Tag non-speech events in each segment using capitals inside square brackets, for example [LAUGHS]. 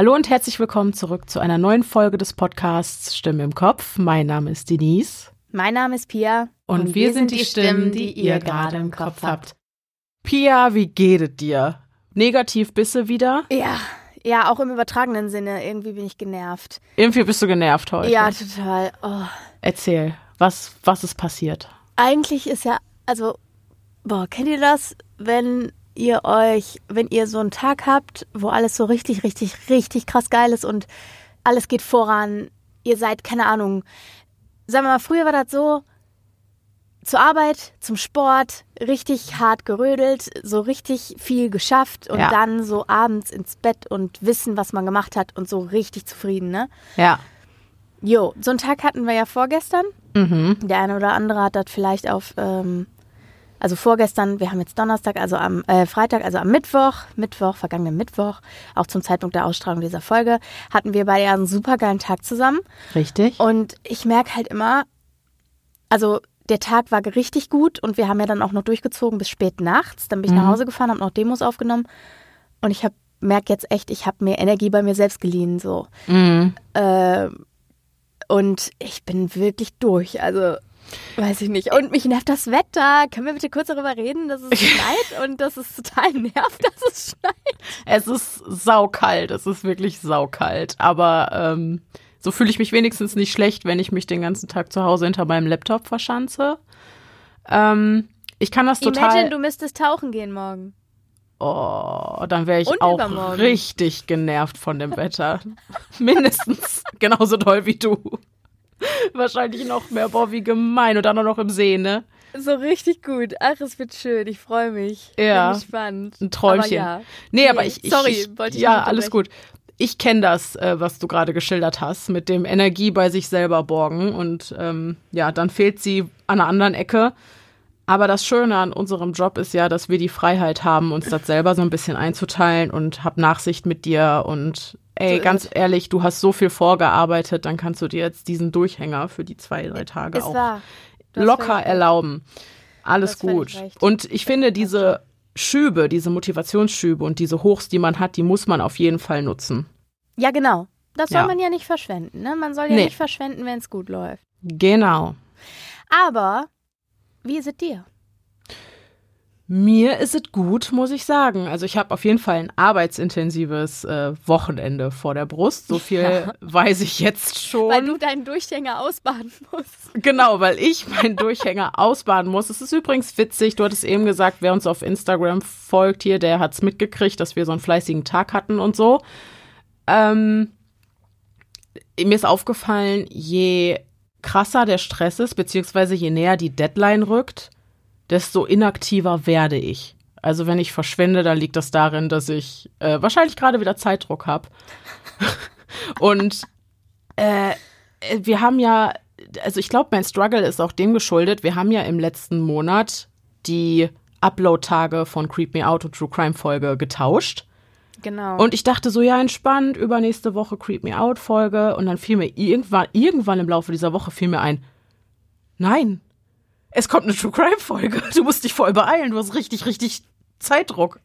Hallo und herzlich willkommen zurück zu einer neuen Folge des Podcasts Stimme im Kopf. Mein Name ist Denise. Mein Name ist Pia. Und, und wir, wir, sind die Stimmen, die ihr gerade im Kopf habt. Pia, wie geht es dir? Negativ bist du wieder? Ja, ja, auch im übertragenen Sinne. Irgendwie bin ich genervt. Irgendwie bist du genervt heute. Ja, total. Oh. Erzähl, was, was ist passiert? Eigentlich ist ja, also, boah, kennt ihr das, wenn ihr euch, wenn ihr so einen Tag habt, wo alles so richtig, richtig, richtig krass geil ist und alles geht voran, ihr seid, keine Ahnung, sagen wir mal, früher war das so, zur Arbeit, zum Sport, richtig hart gerödelt, so richtig viel geschafft und ja. dann so abends ins Bett und wissen, was man gemacht hat und so richtig zufrieden, ne? Ja. Jo, so einen Tag hatten wir ja vorgestern. Mhm. Der eine oder andere hat das vielleicht auf ähm, also vorgestern, wir haben jetzt Donnerstag, also am äh, Freitag, also am Mittwoch, Mittwoch, vergangenen Mittwoch, auch zum Zeitpunkt der Ausstrahlung dieser Folge, hatten wir beide einen super geilen Tag zusammen. Richtig. Und ich merke halt immer, also der Tag war richtig gut und wir haben ja dann auch noch durchgezogen bis spät nachts. Dann bin ich mhm. nach Hause gefahren, habe noch Demos aufgenommen und ich habe merke jetzt echt, ich habe mir Energie bei mir selbst geliehen so. Mhm. Äh, und ich bin wirklich durch. Also Weiß ich nicht. Und mich nervt das Wetter. Können wir bitte kurz darüber reden, dass es [LAUGHS] schneit und dass es total nervt, [LAUGHS] dass es schneit? Es ist saukalt. Es ist wirklich saukalt. Aber ähm, so fühle ich mich wenigstens nicht schlecht, wenn ich mich den ganzen Tag zu Hause hinter meinem Laptop verschanze. Ähm, ich kann das total. Imagine, du müsstest tauchen gehen morgen. Oh, dann wäre ich und auch übermorgen. richtig genervt von dem Wetter. [LAUGHS] Mindestens genauso toll wie du. [LAUGHS] Wahrscheinlich noch mehr. Boah, wie gemein. Und dann auch noch im See, ne? So richtig gut. Ach, es wird schön. Ich freue mich. Ja. Bin gespannt. Ein Träumchen. Aber ja. Nee, aber ich. ich sorry, wollte ich Ja, alles gut. Ich kenne das, äh, was du gerade geschildert hast, mit dem Energie bei sich selber borgen. Und ähm, ja, dann fehlt sie an einer anderen Ecke. Aber das Schöne an unserem Job ist ja, dass wir die Freiheit haben, uns das selber so ein bisschen einzuteilen und hab Nachsicht mit dir und ey, so ganz ehrlich, du hast so viel vorgearbeitet, dann kannst du dir jetzt diesen Durchhänger für die zwei, drei Tage ist auch locker erlauben. Alles gut. Und ich finde, diese Schübe, diese Motivationsschübe und diese Hochs, die man hat, die muss man auf jeden Fall nutzen. Ja, genau. Das soll Ja. man ja nicht verschwenden. Ne? Man soll ja Nee. nicht verschwenden, wenn es gut läuft. Genau. Aber wie ist es dir? Mir ist es gut, muss ich sagen. Also ich habe auf jeden Fall ein arbeitsintensives äh, Wochenende vor der Brust. So viel [LAUGHS] Ja. weiß ich jetzt schon. Weil du deinen Durchhänger ausbaden musst. Genau, weil ich meinen Durchhänger [LAUGHS] ausbaden muss. Es ist übrigens witzig, du hattest eben gesagt, wer uns auf Instagram folgt hier, der hat's mitgekriegt, dass wir so einen fleißigen Tag hatten und so. Ähm, mir ist aufgefallen, je krasser der Stress ist, beziehungsweise je näher die Deadline rückt, desto inaktiver werde ich. Also wenn ich verschwinde, dann liegt das darin, dass ich äh, wahrscheinlich gerade wieder Zeitdruck habe. [LAUGHS] und äh, wir haben ja, also ich glaube, mein Struggle ist auch dem geschuldet. Wir haben ja im letzten Monat die Upload-Tage von Creep Me Out und True Crime Folge getauscht. Genau. Und ich dachte so, ja, entspannt, übernächste Woche Creep Me Out Folge. Und dann fiel mir irgendwann, irgendwann im Laufe dieser Woche fiel mir ein, nein, es kommt eine True Crime Folge. [LAUGHS] Du musst dich voll beeilen. Du hast richtig, richtig Zeitdruck.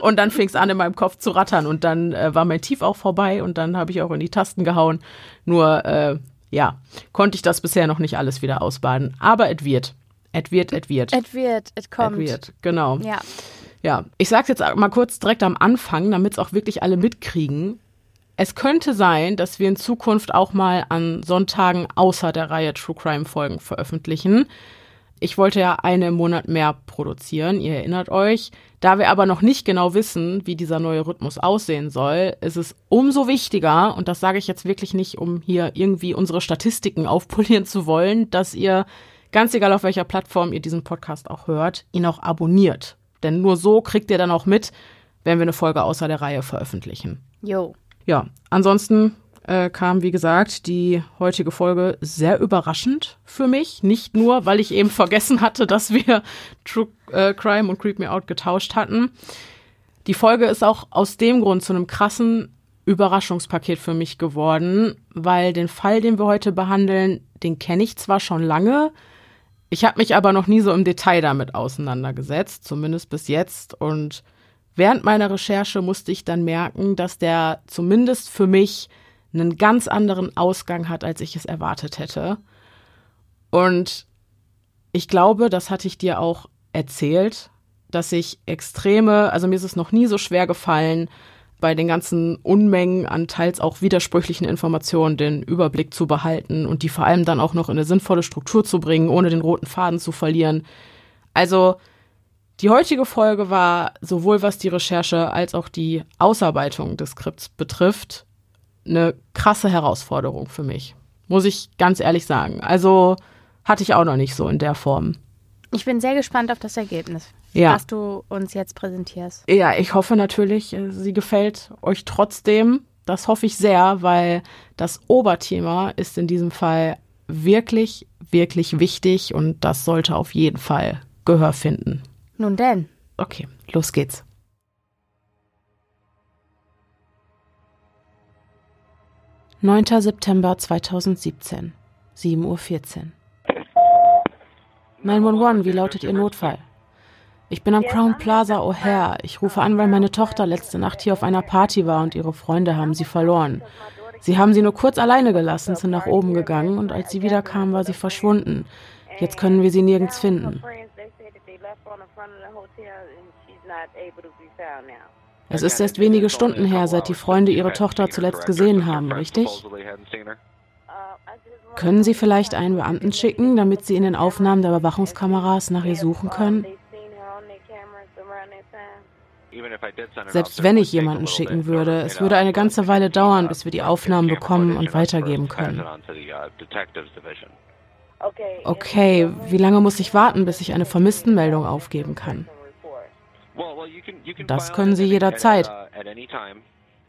Und dann fing es an, in meinem Kopf zu rattern. Und dann äh, war mein Tief auch vorbei. Und dann habe ich auch in die Tasten gehauen. Nur, äh, ja, konnte ich das bisher noch nicht alles wieder ausbaden. Aber es wird. Es wird, es wird. es wird, es kommt. Es wird, genau. Ja. Ja, ich sag's jetzt mal kurz direkt am Anfang, damit es auch wirklich alle mitkriegen. Es könnte sein, dass wir in Zukunft auch mal an Sonntagen außer der Reihe True Crime Folgen veröffentlichen. Ich wollte ja eine im Monat mehr produzieren, ihr erinnert euch. Da wir aber noch nicht genau wissen, wie dieser neue Rhythmus aussehen soll, ist es umso wichtiger, und das sage ich jetzt wirklich nicht, um hier irgendwie unsere Statistiken [LAUGHS] aufpolieren zu wollen, dass ihr, ganz egal auf welcher Plattform ihr diesen Podcast auch hört, ihn auch abonniert. Denn nur so kriegt ihr dann auch mit, wenn wir eine Folge außer der Reihe veröffentlichen. Jo. Ja, ansonsten äh, kam, wie gesagt, die heutige Folge sehr überraschend für mich. Nicht nur, weil ich eben vergessen hatte, dass wir True äh, Crime und Creep Me Out getauscht hatten. Die Folge ist auch aus dem Grund zu einem krassen Überraschungspaket für mich geworden, weil den Fall, den wir heute behandeln, den kenne ich zwar schon lange, ich habe mich aber noch nie so im Detail damit auseinandergesetzt, zumindest bis jetzt. Und während meiner Recherche musste ich dann merken, dass der zumindest für mich einen ganz anderen Ausgang hat, als ich es erwartet hätte. Und ich glaube, das hatte ich dir auch erzählt, dass ich extreme, also mir ist es noch nie so schwer gefallen, bei den ganzen Unmengen an teils auch widersprüchlichen Informationen den Überblick zu behalten und die vor allem dann auch noch in eine sinnvolle Struktur zu bringen, ohne den roten Faden zu verlieren. Also die heutige Folge war sowohl was die Recherche als auch die Ausarbeitung des Skripts betrifft eine krasse Herausforderung für mich, muss ich ganz ehrlich sagen. Also hatte ich auch noch nicht so in der Form. Ich bin sehr gespannt auf das Ergebnis, ja. was du uns jetzt präsentierst. Ja, ich hoffe natürlich, äh, sie gefällt euch trotzdem. Das hoffe ich sehr, weil das Oberthema ist in diesem Fall wirklich, wirklich wichtig und das sollte auf jeden Fall Gehör finden. Nun denn. Okay, los geht's. 9. September 2017, 7.14 Uhr. 911, wie lautet Ihr Notfall? Ich bin am Crown Plaza O'Hare. Ich rufe an, weil meine Tochter letzte Nacht hier auf einer Party war und ihre Freunde haben sie verloren. Sie haben sie nur kurz alleine gelassen, sind nach oben gegangen und als sie wiederkam, war sie verschwunden. Jetzt können wir sie nirgends finden. Es ist erst wenige Stunden her, seit die Freunde ihre Tochter zuletzt gesehen haben, richtig? Können Sie vielleicht einen Beamten schicken, damit Sie in den Aufnahmen der Überwachungskameras nach ihr suchen können? Selbst wenn ich jemanden schicken würde, es würde eine ganze Weile dauern, bis wir die Aufnahmen bekommen und weitergeben können. Okay, wie lange muss ich warten, bis ich eine Vermisstenmeldung aufgeben kann? Das können Sie jederzeit.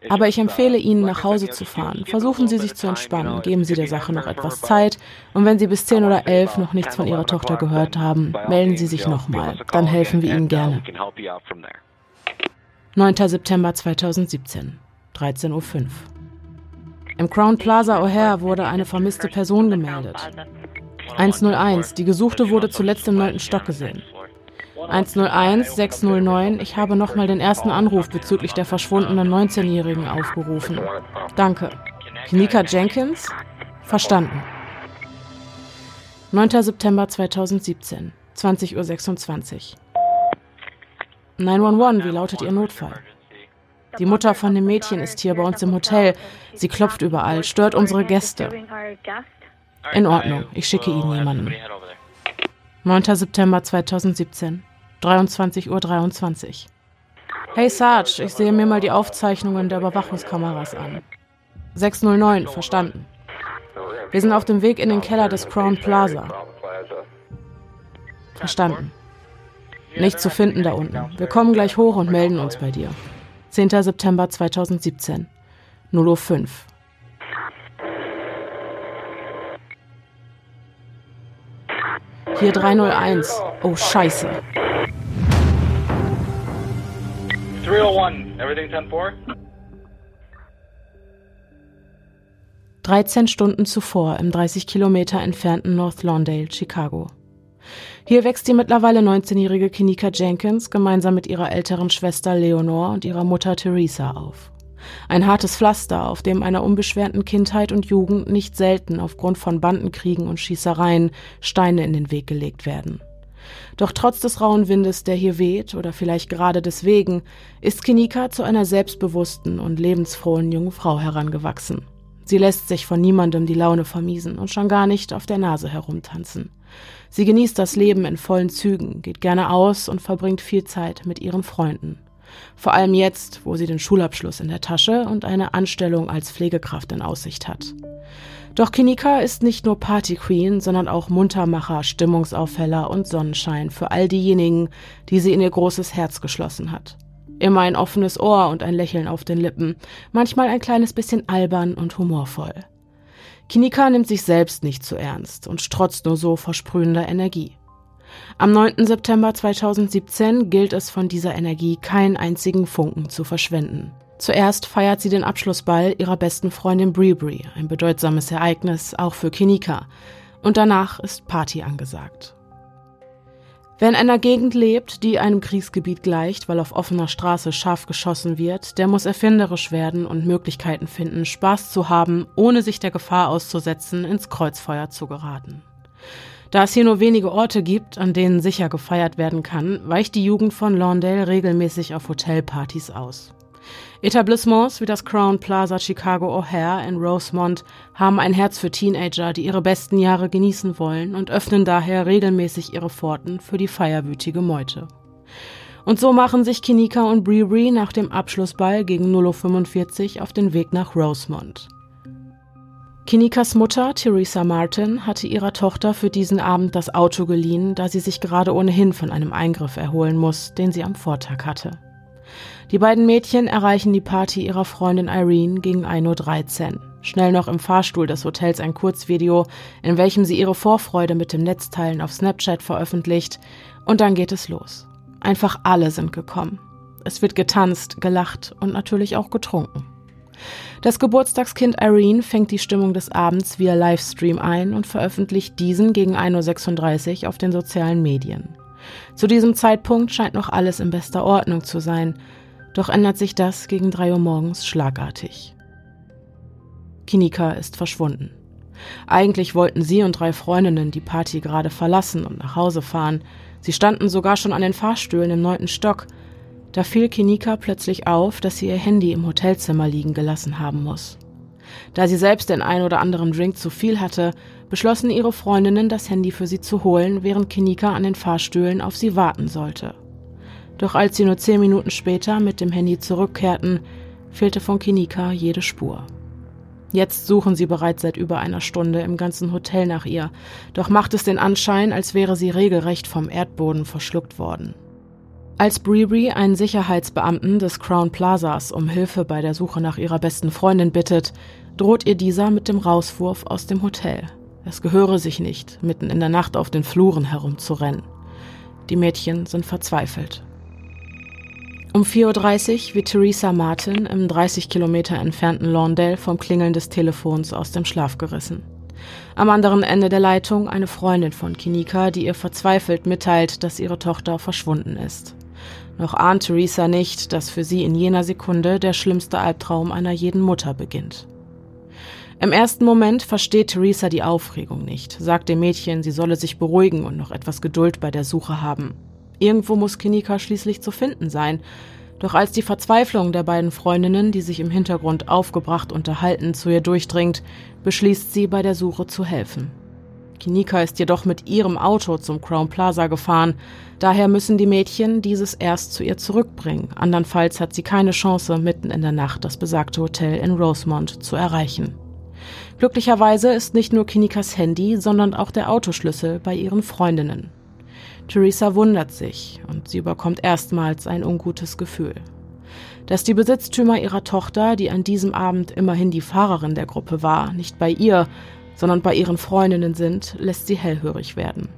Aber ich empfehle Ihnen, nach Hause zu fahren. Versuchen Sie sich zu entspannen, geben Sie der Sache noch etwas Zeit und wenn Sie bis 10 oder 11 noch nichts von Ihrer Tochter gehört haben, melden Sie sich nochmal. Dann helfen wir Ihnen gerne. 9. September 2017, 13.05 Uhr. Im Crown Plaza O'Hare wurde eine vermisste Person gemeldet. 101, die Gesuchte wurde zuletzt im 9. Stock gesehen. 101 609, ich habe nochmal den ersten Anruf bezüglich der verschwundenen 19-Jährigen aufgerufen. Danke. Knika Jenkins? Verstanden. 9. September 2017, 20.26 Uhr. 911, wie lautet Ihr Notfall? Die Mutter von dem Mädchen ist hier bei uns im Hotel. Sie klopft überall, stört unsere Gäste. In Ordnung, ich schicke Ihnen jemanden. 9. September 2017, 23.23 Uhr. 23. Hey Sarge, ich sehe mir mal die Aufzeichnungen der Überwachungskameras an. 609, verstanden. Wir sind auf dem Weg in den Keller des Crown Plaza. Verstanden. Nicht zu finden da unten. Wir kommen gleich hoch und melden uns bei dir. 10. September 2017, 0.05 Uhr. Hier 301. Oh, scheiße. 301, everything 10-4? 13 Stunden zuvor im 30 Kilometer entfernten North Lawndale, Chicago. Hier wächst die mittlerweile 19-jährige Kinika Jenkins gemeinsam mit ihrer älteren Schwester Leonore und ihrer Mutter Theresa auf. Ein hartes Pflaster, auf dem einer unbeschwerten Kindheit und Jugend nicht selten aufgrund von Bandenkriegen und Schießereien Steine in den Weg gelegt werden. Doch trotz des rauen Windes, der hier weht, oder vielleicht gerade deswegen, ist Kinika zu einer selbstbewussten und lebensfrohen jungen Frau herangewachsen. Sie lässt sich von niemandem die Laune vermiesen und schon gar nicht auf der Nase herumtanzen. Sie genießt das Leben in vollen Zügen, geht gerne aus und verbringt viel Zeit mit ihren Freunden. Vor allem jetzt, wo sie den Schulabschluss in der Tasche und eine Anstellung als Pflegekraft in Aussicht hat. Doch Kinika ist nicht nur Partyqueen, sondern auch Muntermacher, Stimmungsaufheller und Sonnenschein für all diejenigen, die sie in ihr großes Herz geschlossen hat. Immer ein offenes Ohr und ein Lächeln auf den Lippen, manchmal ein kleines bisschen albern und humorvoll. Kinika nimmt sich selbst nicht zu ernst und strotzt nur so vor sprühender Energie. Am 9. September 2017 gilt es von dieser Energie keinen einzigen Funken zu verschwenden. Zuerst feiert sie den Abschlussball ihrer besten Freundin Bree ein bedeutsames Ereignis auch für Kinika, und danach ist Party angesagt. Wer in einer Gegend lebt, die einem Kriegsgebiet gleicht, weil auf offener Straße scharf geschossen wird, der muss erfinderisch werden und Möglichkeiten finden, Spaß zu haben, ohne sich der Gefahr auszusetzen, ins Kreuzfeuer zu geraten. Da es hier nur wenige Orte gibt, an denen sicher gefeiert werden kann, weicht die Jugend von Lawndale regelmäßig auf Hotelpartys aus. Etablissements wie das Crown Plaza Chicago O'Hare in Rosemont haben ein Herz für Teenager, die ihre besten Jahre genießen wollen und öffnen daher regelmäßig ihre Pforten für die feierwütige Meute. Und so machen sich Kinika und Bree nach dem Abschlussball gegen 0.45 Uhr auf den Weg nach Rosemont. Kinikas Mutter, Theresa Martin, hatte ihrer Tochter für diesen Abend das Auto geliehen, da sie sich gerade ohnehin von einem Eingriff erholen muss, den sie am Vortag hatte. Die beiden Mädchen erreichen die Party ihrer Freundin Irene gegen 1.13 Uhr. Schnell noch im Fahrstuhl des Hotels ein Kurzvideo, in welchem sie ihre Vorfreude mit dem Netzteilen auf Snapchat veröffentlicht. Und dann geht es los. Einfach alle sind gekommen. Es wird getanzt, gelacht und natürlich auch getrunken. Das Geburtstagskind Irene fängt die Stimmung des Abends via Livestream ein und veröffentlicht diesen gegen 1.36 Uhr auf den sozialen Medien. Zu diesem Zeitpunkt scheint noch alles in bester Ordnung zu sein, doch ändert sich das gegen drei Uhr morgens schlagartig. Kinika ist verschwunden. Eigentlich wollten sie und drei Freundinnen die Party gerade verlassen und nach Hause fahren. Sie standen sogar schon an den Fahrstühlen im neunten Stock. Da fiel Kinika plötzlich auf, dass sie ihr Handy im Hotelzimmer liegen gelassen haben muss. Da sie selbst den ein oder anderen Drink zu viel hatte, beschlossen ihre Freundinnen, das Handy für sie zu holen, während Kinika an den Fahrstühlen auf sie warten sollte. Doch als sie nur zehn Minuten später mit dem Handy zurückkehrten, fehlte von Kinika jede Spur. Jetzt suchen sie bereits seit über einer Stunde im ganzen Hotel nach ihr, doch macht es den Anschein, als wäre sie regelrecht vom Erdboden verschluckt worden. Als Bree einen Sicherheitsbeamten des Crown Plazas um Hilfe bei der Suche nach ihrer besten Freundin bittet, droht ihr dieser mit dem Rauswurf aus dem Hotel. Es gehöre sich nicht, mitten in der Nacht auf den Fluren herumzurennen. Die Mädchen sind verzweifelt. Um 4.30 Uhr wird Theresa Martin im 30 Kilometer entfernten Lawndale vom Klingeln des Telefons aus dem Schlaf gerissen. Am anderen Ende der Leitung eine Freundin von Kinika, die ihr verzweifelt mitteilt, dass ihre Tochter verschwunden ist. Noch ahnt Theresa nicht, dass für sie in jener Sekunde der schlimmste Albtraum einer jeden Mutter beginnt. Im ersten Moment versteht Theresa die Aufregung nicht, sagt dem Mädchen, sie solle sich beruhigen und noch etwas Geduld bei der Suche haben. Irgendwo muss Kinika schließlich zu finden sein. Doch als die Verzweiflung der beiden Freundinnen, die sich im Hintergrund aufgebracht unterhalten, zu ihr durchdringt, beschließt sie, bei der Suche zu helfen. Kinika ist jedoch mit ihrem Auto zum Crown Plaza gefahren, daher müssen die Mädchen dieses erst zu ihr zurückbringen, andernfalls hat sie keine Chance, mitten in der Nacht das besagte Hotel in Rosemont zu erreichen. Glücklicherweise ist nicht nur Kinikas Handy, sondern auch der Autoschlüssel bei ihren Freundinnen. Theresa wundert sich und sie überkommt erstmals ein ungutes Gefühl. Dass die Besitztümer ihrer Tochter, die an diesem Abend immerhin die Fahrerin der Gruppe war, nicht bei ihr, sondern bei ihren Freundinnen sind, lässt sie hellhörig werden.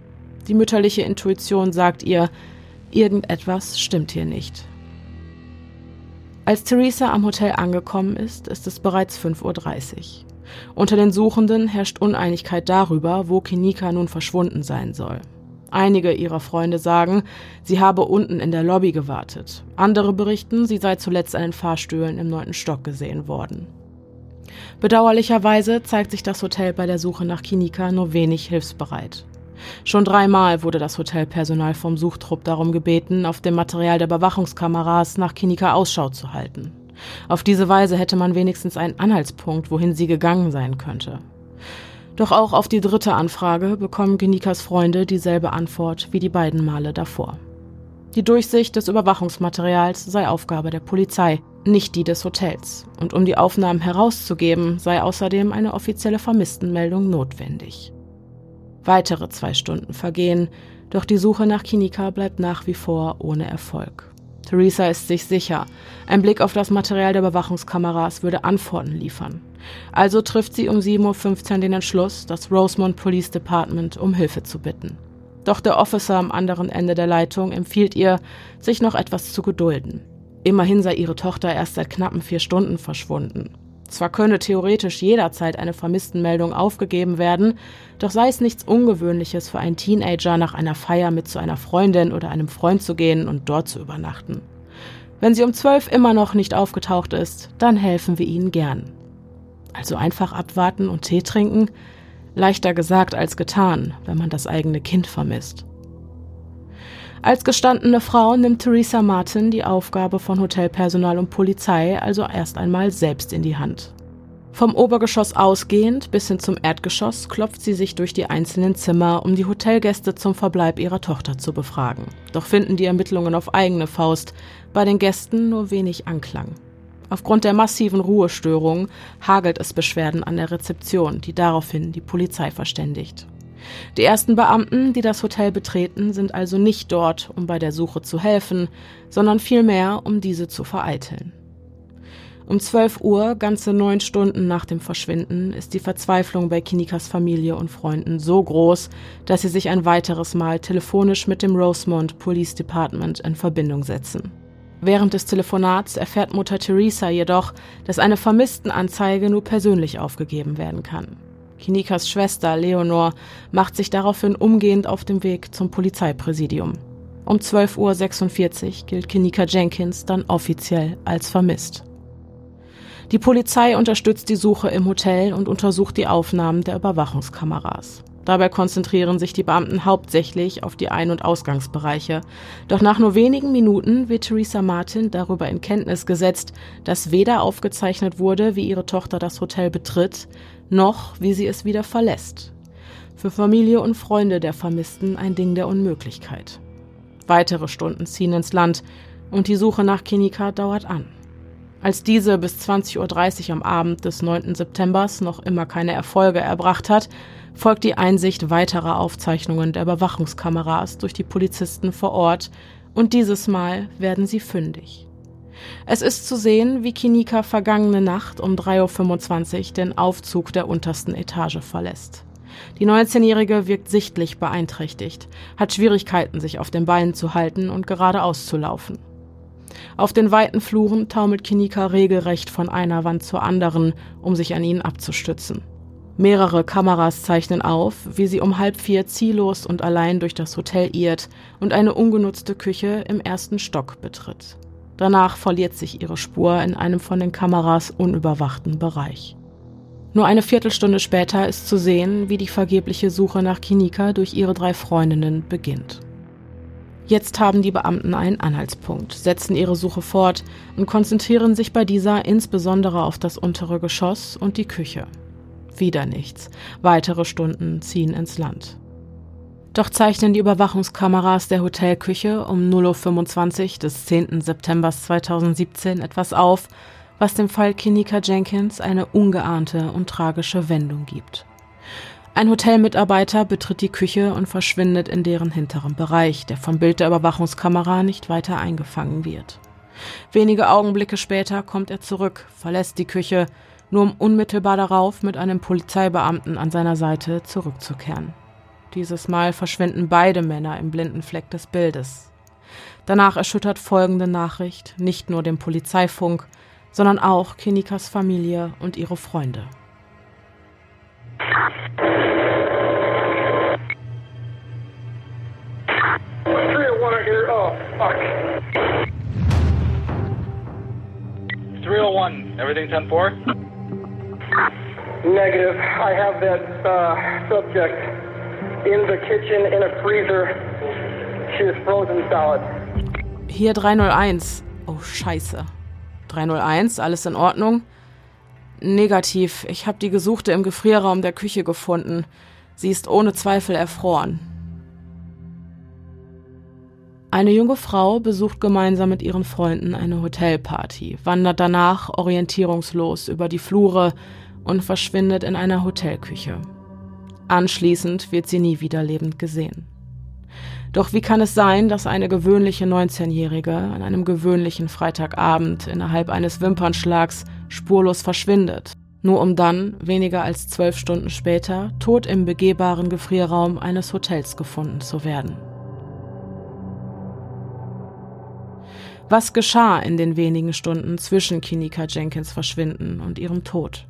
Die mütterliche Intuition sagt ihr, irgendetwas stimmt hier nicht. Als Theresa am Hotel angekommen ist, ist es bereits 5.30 Uhr. Unter den Suchenden herrscht Uneinigkeit darüber, wo Kinika nun verschwunden sein soll. Einige ihrer Freunde sagen, sie habe unten in der Lobby gewartet. Andere berichten, sie sei zuletzt an den Fahrstühlen im neunten Stock gesehen worden. Bedauerlicherweise zeigt sich das Hotel bei der Suche nach Kinika nur wenig hilfsbereit. Schon dreimal wurde das Hotelpersonal vom Suchtrupp darum gebeten, auf dem Material der Überwachungskameras nach Kinika Ausschau zu halten. Auf diese Weise hätte man wenigstens einen Anhaltspunkt, wohin sie gegangen sein könnte. Doch auch auf die dritte Anfrage bekommen Genikas Freunde dieselbe Antwort wie die beiden Male davor. Die Durchsicht des Überwachungsmaterials sei Aufgabe der Polizei, nicht die des Hotels. Und um die Aufnahmen herauszugeben, sei außerdem eine offizielle Vermisstenmeldung notwendig. Weitere zwei Stunden vergehen, doch die Suche nach Kinika bleibt nach wie vor ohne Erfolg. Theresa ist sich sicher, ein Blick auf das Material der Überwachungskameras würde Antworten liefern. Also trifft sie um 7.15 Uhr den Entschluss, das Rosemont Police Department um Hilfe zu bitten. Doch der Officer am anderen Ende der Leitung empfiehlt ihr, sich noch etwas zu gedulden. Immerhin sei ihre Tochter erst seit knappen vier Stunden verschwunden. Zwar könne theoretisch jederzeit eine Vermisstenmeldung aufgegeben werden, doch sei es nichts Ungewöhnliches für einen Teenager, nach einer Feier mit zu einer Freundin oder einem Freund zu gehen und dort zu übernachten. Wenn sie um zwölf immer noch nicht aufgetaucht ist, dann helfen wir ihnen gern. Also einfach abwarten und Tee trinken? Leichter gesagt als getan, wenn man das eigene Kind vermisst. Als gestandene Frau nimmt Theresa Martin die Aufgabe von Hotelpersonal und Polizei also erst einmal selbst in die Hand. Vom Obergeschoss ausgehend bis hin zum Erdgeschoss klopft sie sich durch die einzelnen Zimmer, um die Hotelgäste zum Verbleib ihrer Tochter zu befragen. Doch finden die Ermittlungen auf eigene Faust, bei den Gästen nur wenig Anklang. Aufgrund der massiven Ruhestörungen hagelt es Beschwerden an der Rezeption, die daraufhin die Polizei verständigt. Die ersten Beamten, die das Hotel betreten, sind also nicht dort, um bei der Suche zu helfen, sondern vielmehr, um diese zu vereiteln. Um 12 Uhr, ganze neun Stunden nach dem Verschwinden, ist die Verzweiflung bei Kinikas Familie und Freunden so groß, dass sie sich ein weiteres Mal telefonisch mit dem Rosemont Police Department in Verbindung setzen. Während des Telefonats erfährt Mutter Teresa jedoch, dass eine Vermisstenanzeige nur persönlich aufgegeben werden kann. Kinikas Schwester Leonor macht sich daraufhin umgehend auf dem Weg zum Polizeipräsidium. Um 12.46 Uhr gilt Kinika Jenkins dann offiziell als vermisst. Die Polizei unterstützt die Suche im Hotel und untersucht die Aufnahmen der Überwachungskameras. Dabei konzentrieren sich die Beamten hauptsächlich auf die Ein- und Ausgangsbereiche. Doch nach nur wenigen Minuten wird Theresa Martin darüber in Kenntnis gesetzt, dass weder aufgezeichnet wurde, wie ihre Tochter das Hotel betritt, noch wie sie es wieder verlässt. Für Familie und Freunde der Vermissten ein Ding der Unmöglichkeit. Weitere Stunden ziehen ins Land und die Suche nach Kinika dauert an. Als diese bis 20.30 Uhr am Abend des 9. September noch immer keine Erfolge erbracht hat, folgt die Einsicht weiterer Aufzeichnungen der Überwachungskameras durch die Polizisten vor Ort und dieses Mal werden sie fündig. Es ist zu sehen, wie Kinika vergangene Nacht um 3.25 Uhr den Aufzug der untersten Etage verlässt. Die 19-Jährige wirkt sichtlich beeinträchtigt, hat Schwierigkeiten, sich auf den Beinen zu halten und geradeaus zu laufen. Auf den weiten Fluren taumelt Kinika regelrecht von einer Wand zur anderen, um sich an ihnen abzustützen. Mehrere Kameras zeichnen auf, wie sie um halb vier ziellos und allein durch das Hotel irrt und eine ungenutzte Küche im ersten Stock betritt. Danach verliert sich ihre Spur in einem von den Kameras unüberwachten Bereich. Nur eine Viertelstunde später ist zu sehen, wie die vergebliche Suche nach Kinika durch ihre drei Freundinnen beginnt. Jetzt haben die Beamten einen Anhaltspunkt, setzen ihre Suche fort und konzentrieren sich bei dieser insbesondere auf das untere Geschoss und die Küche. Wieder nichts. Weitere Stunden ziehen ins Land. Doch zeichnen die Überwachungskameras der Hotelküche um 0.25 Uhr des 10. September 2017 etwas auf, was dem Fall Kinika Jenkins eine ungeahnte und tragische Wendung gibt. Ein Hotelmitarbeiter betritt die Küche und verschwindet in deren hinteren Bereich, der vom Bild der Überwachungskamera nicht weiter eingefangen wird. Wenige Augenblicke später kommt er zurück, verlässt die Küche nur um unmittelbar darauf mit einem Polizeibeamten an seiner Seite zurückzukehren. Dieses Mal verschwinden beide Männer im blinden Fleck des Bildes. Danach erschüttert folgende Nachricht nicht nur den Polizeifunk, sondern auch Kinikas Familie und ihre Freunde. Oh, fuck. 301, everything 10-4? Negative. I have that uh, subject in the kitchen in a freezer. She is frozen solid. Hier 301. Oh, scheiße. 301, alles in Ordnung? Negativ. Ich habe die Gesuchte im Gefrierraum der Küche gefunden. Sie ist ohne Zweifel erfroren. Eine junge Frau besucht gemeinsam mit ihren Freunden eine Hotelparty, wandert danach orientierungslos über die Flure und verschwindet in einer Hotelküche. Anschließend wird sie nie wieder lebend gesehen. Doch wie kann es sein, dass eine gewöhnliche 19-Jährige an einem gewöhnlichen Freitagabend innerhalb eines Wimpernschlags spurlos verschwindet, nur um dann, weniger als zwölf Stunden später, tot im begehbaren Gefrierraum eines Hotels gefunden zu werden? Was geschah in den wenigen Stunden zwischen Kinika Jenkins Verschwinden und ihrem Tod?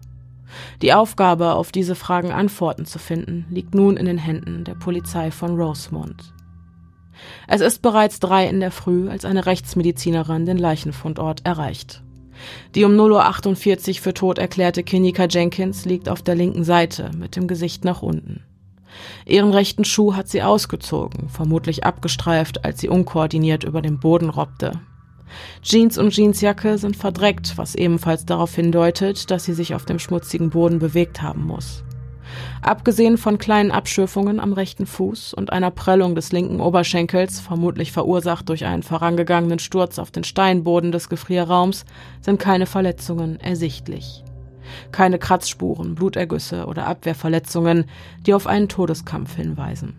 Die Aufgabe, auf diese Fragen Antworten zu finden, liegt nun in den Händen der Polizei von Rosemont. Es ist bereits drei in der Früh, als eine Rechtsmedizinerin den Leichenfundort erreicht. Die um 0.48 Uhr für tot erklärte Kinika Jenkins liegt auf der linken Seite mit dem Gesicht nach unten. Ihren rechten Schuh hat sie ausgezogen, vermutlich abgestreift, als sie unkoordiniert über den Boden robbte. Jeans und Jeansjacke sind verdreckt, was ebenfalls darauf hindeutet, dass sie sich auf dem schmutzigen Boden bewegt haben muss. Abgesehen von kleinen Abschürfungen am rechten Fuß und einer Prellung des linken Oberschenkels, vermutlich verursacht durch einen vorangegangenen Sturz auf den Steinboden des Gefrierraums, sind keine Verletzungen ersichtlich. Keine Kratzspuren, Blutergüsse oder Abwehrverletzungen, die auf einen Todeskampf hinweisen.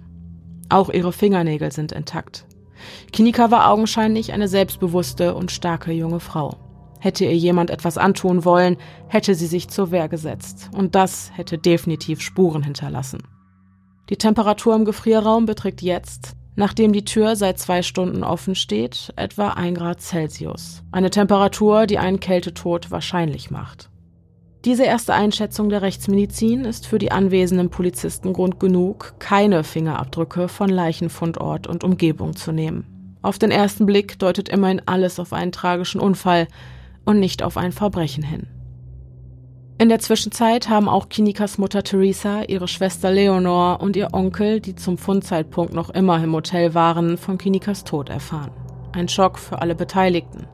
Auch ihre Fingernägel sind intakt. Kinika war augenscheinlich eine selbstbewusste und starke junge Frau. Hätte ihr jemand etwas antun wollen, hätte sie sich zur Wehr gesetzt. Und das hätte definitiv Spuren hinterlassen. Die Temperatur im Gefrierraum beträgt jetzt, nachdem die Tür seit zwei Stunden offen steht, etwa ein Grad Celsius. Eine Temperatur, die einen Kältetod wahrscheinlich macht. Diese erste Einschätzung der Rechtsmedizin ist für die anwesenden Polizisten Grund genug, keine Fingerabdrücke von Leichenfundort und Umgebung zu nehmen. Auf den ersten Blick deutet immerhin alles auf einen tragischen Unfall, und nicht auf ein Verbrechen hin. In der Zwischenzeit haben auch Kinikas Mutter Theresa, ihre Schwester Leonor und ihr Onkel, die zum Fundzeitpunkt noch immer im Hotel waren, von Kinikas Tod erfahren. Ein Schock für alle Beteiligten.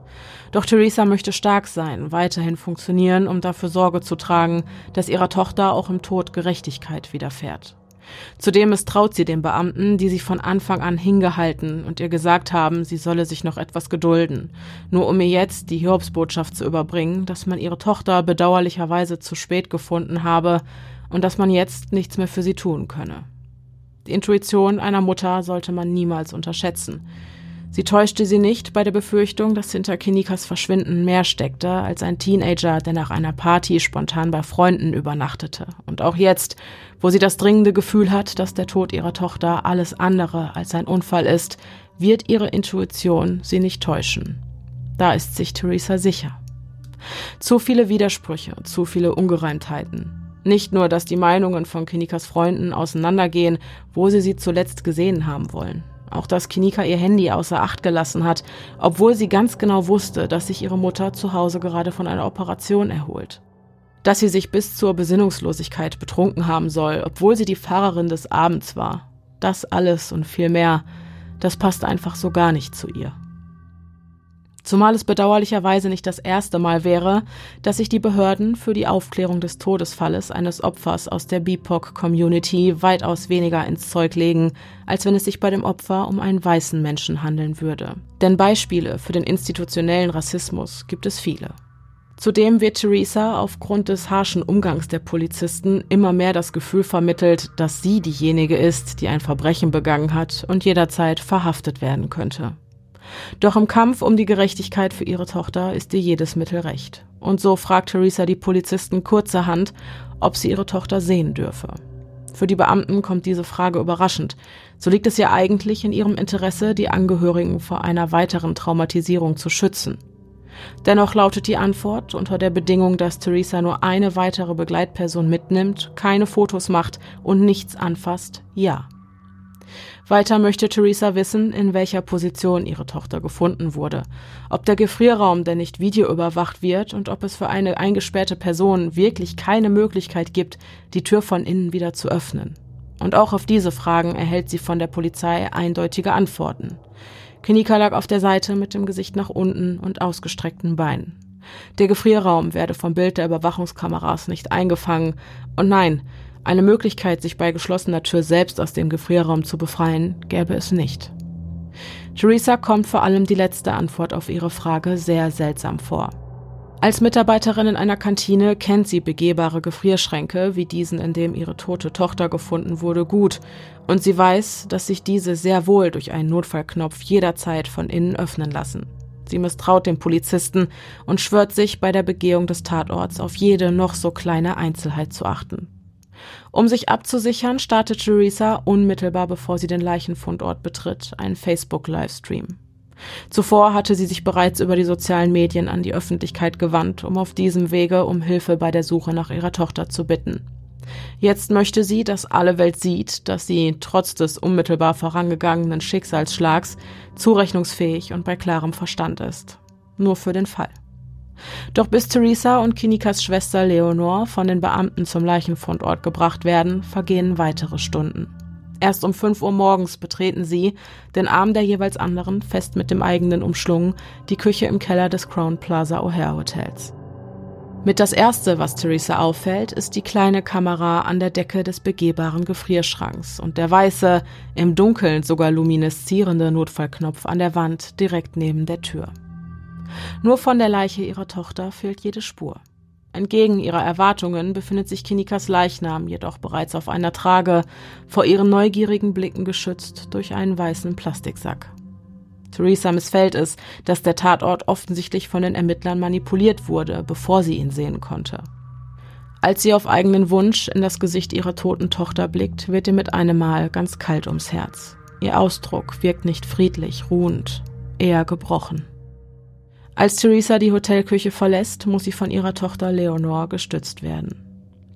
Doch Theresa möchte stark sein, weiterhin funktionieren, um dafür Sorge zu tragen, dass ihrer Tochter auch im Tod Gerechtigkeit widerfährt. Zudem misstraut sie den Beamten, die sie von Anfang an hingehalten und ihr gesagt haben, sie solle sich noch etwas gedulden, nur um ihr jetzt die Hiobsbotschaft zu überbringen, dass man ihre Tochter bedauerlicherweise zu spät gefunden habe und dass man jetzt nichts mehr für sie tun könne. Die Intuition einer Mutter sollte man niemals unterschätzen. Sie täuschte sie nicht bei der Befürchtung, dass hinter Kinikas Verschwinden mehr steckte als ein Teenager, der nach einer Party spontan bei Freunden übernachtete. Und auch jetzt, wo sie das dringende Gefühl hat, dass der Tod ihrer Tochter alles andere als ein Unfall ist, wird ihre Intuition sie nicht täuschen. Da ist sich Theresa sicher. Zu viele Widersprüche, zu viele Ungereimtheiten. Nicht nur, dass die Meinungen von Kinikas Freunden auseinandergehen, wo sie sie zuletzt gesehen haben wollen. Auch dass Kinika ihr Handy außer Acht gelassen hat, obwohl sie ganz genau wusste, dass sich ihre Mutter zu Hause gerade von einer Operation erholt. Dass sie sich bis zur Besinnungslosigkeit betrunken haben soll, obwohl sie die Fahrerin des Abends war. Das alles und viel mehr, das passt einfach so gar nicht zu ihr. Zumal es bedauerlicherweise nicht das erste Mal wäre, dass sich die Behörden für die Aufklärung des Todesfalles eines Opfers aus der BIPOC-Community weitaus weniger ins Zeug legen, als wenn es sich bei dem Opfer um einen weißen Menschen handeln würde. Denn Beispiele für den institutionellen Rassismus gibt es viele. Zudem wird Theresa aufgrund des harschen Umgangs der Polizisten immer mehr das Gefühl vermittelt, dass sie diejenige ist, die ein Verbrechen begangen hat und jederzeit verhaftet werden könnte. Doch im Kampf um die Gerechtigkeit für ihre Tochter ist ihr jedes Mittel recht. Und so fragt Theresa die Polizisten kurzerhand, ob sie ihre Tochter sehen dürfe. Für die Beamten kommt diese Frage überraschend. So liegt es ja eigentlich in ihrem Interesse, die Angehörigen vor einer weiteren Traumatisierung zu schützen. Dennoch lautet die Antwort unter der Bedingung, dass Theresa nur eine weitere Begleitperson mitnimmt, keine Fotos macht und nichts anfasst, ja. Weiter möchte Theresa wissen, in welcher Position ihre Tochter gefunden wurde, ob der Gefrierraum denn nicht videoüberwacht wird und ob es für eine eingesperrte Person wirklich keine Möglichkeit gibt, die Tür von innen wieder zu öffnen. Und auch auf diese Fragen erhält sie von der Polizei eindeutige Antworten. Kinika lag auf der Seite mit dem Gesicht nach unten und ausgestreckten Beinen. Der Gefrierraum werde vom Bild der Überwachungskameras nicht eingefangen. Und nein, eine Möglichkeit, sich bei geschlossener Tür selbst aus dem Gefrierraum zu befreien, gäbe es nicht. Theresa kommt vor allem die letzte Antwort auf ihre Frage sehr seltsam vor. Als Mitarbeiterin in einer Kantine kennt sie begehbare Gefrierschränke, wie diesen, in dem ihre tote Tochter gefunden wurde, gut, und sie weiß, dass sich diese sehr wohl durch einen Notfallknopf jederzeit von innen öffnen lassen. Sie misstraut dem Polizisten und schwört sich bei der Begehung des Tatorts auf jede noch so kleine Einzelheit zu achten. Um sich abzusichern, startet Theresa unmittelbar bevor sie den Leichenfundort betritt einen Facebook-Livestream. Zuvor hatte sie sich bereits über die sozialen Medien an die Öffentlichkeit gewandt, um auf diesem Wege um Hilfe bei der Suche nach ihrer Tochter zu bitten. Jetzt möchte sie, dass alle Welt sieht, dass sie trotz des unmittelbar vorangegangenen Schicksalsschlags zurechnungsfähig und bei klarem Verstand ist. Nur für den Fall. Doch bis Theresa und Kinikas Schwester Leonor von den Beamten zum Leichenfundort gebracht werden, vergehen weitere Stunden. Erst um 5 Uhr morgens betreten sie, den Arm der jeweils anderen fest mit dem eigenen umschlungen, die Küche im Keller des Crown Plaza O'Hare Hotels. Mit das erste, was Theresa auffällt, ist die kleine Kamera an der Decke des begehbaren Gefrierschranks und der weiße, im Dunkeln sogar lumineszierende Notfallknopf an der Wand direkt neben der Tür. Nur von der Leiche ihrer Tochter fehlt jede Spur. Entgegen ihrer Erwartungen befindet sich Kinikas Leichnam jedoch bereits auf einer Trage, vor ihren neugierigen Blicken geschützt durch einen weißen Plastiksack. Theresa missfällt es, dass der Tatort offensichtlich von den Ermittlern manipuliert wurde, bevor sie ihn sehen konnte. Als sie auf eigenen Wunsch in das Gesicht ihrer toten Tochter blickt, wird ihr mit einem Mal ganz kalt ums Herz. Ihr Ausdruck wirkt nicht friedlich, ruhend, eher gebrochen. Als Theresa die Hotelküche verlässt, muss sie von ihrer Tochter Leonor gestützt werden.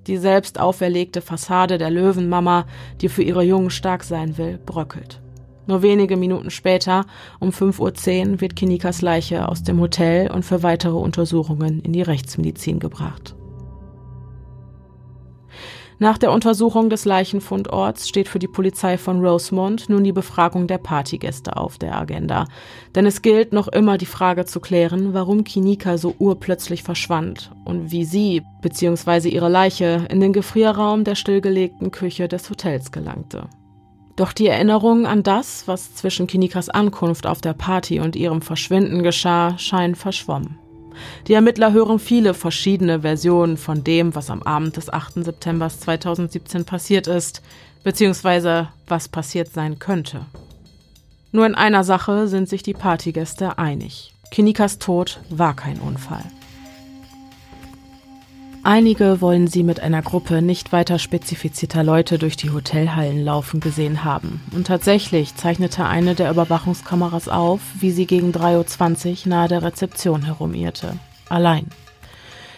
Die selbst auferlegte Fassade der Löwenmama, die für ihre Jungen stark sein will, bröckelt. Nur wenige Minuten später, um 5.10 Uhr, wird Kinikas Leiche aus dem Hotel und für weitere Untersuchungen in die Rechtsmedizin gebracht. Nach der Untersuchung des Leichenfundorts steht für die Polizei von Rosemont nun die Befragung der Partygäste auf der Agenda. Denn es gilt noch immer die Frage zu klären, warum Kinika so urplötzlich verschwand und wie sie bzw. ihre Leiche in den Gefrierraum der stillgelegten Küche des Hotels gelangte. Doch die Erinnerungen an das, was zwischen Kinikas Ankunft auf der Party und ihrem Verschwinden geschah, scheinen verschwommen. Die Ermittler hören viele verschiedene Versionen von dem, was am Abend des 8. September 2017 passiert ist, beziehungsweise was passiert sein könnte. Nur in einer Sache sind sich die Partygäste einig. Kinikas Tod war kein Unfall. Einige wollen sie mit einer Gruppe nicht weiter spezifizierter Leute durch die Hotelhallen laufen gesehen haben. Und tatsächlich zeichnete eine der Überwachungskameras auf, wie sie gegen 3.20 Uhr nahe der Rezeption herumirrte. Allein.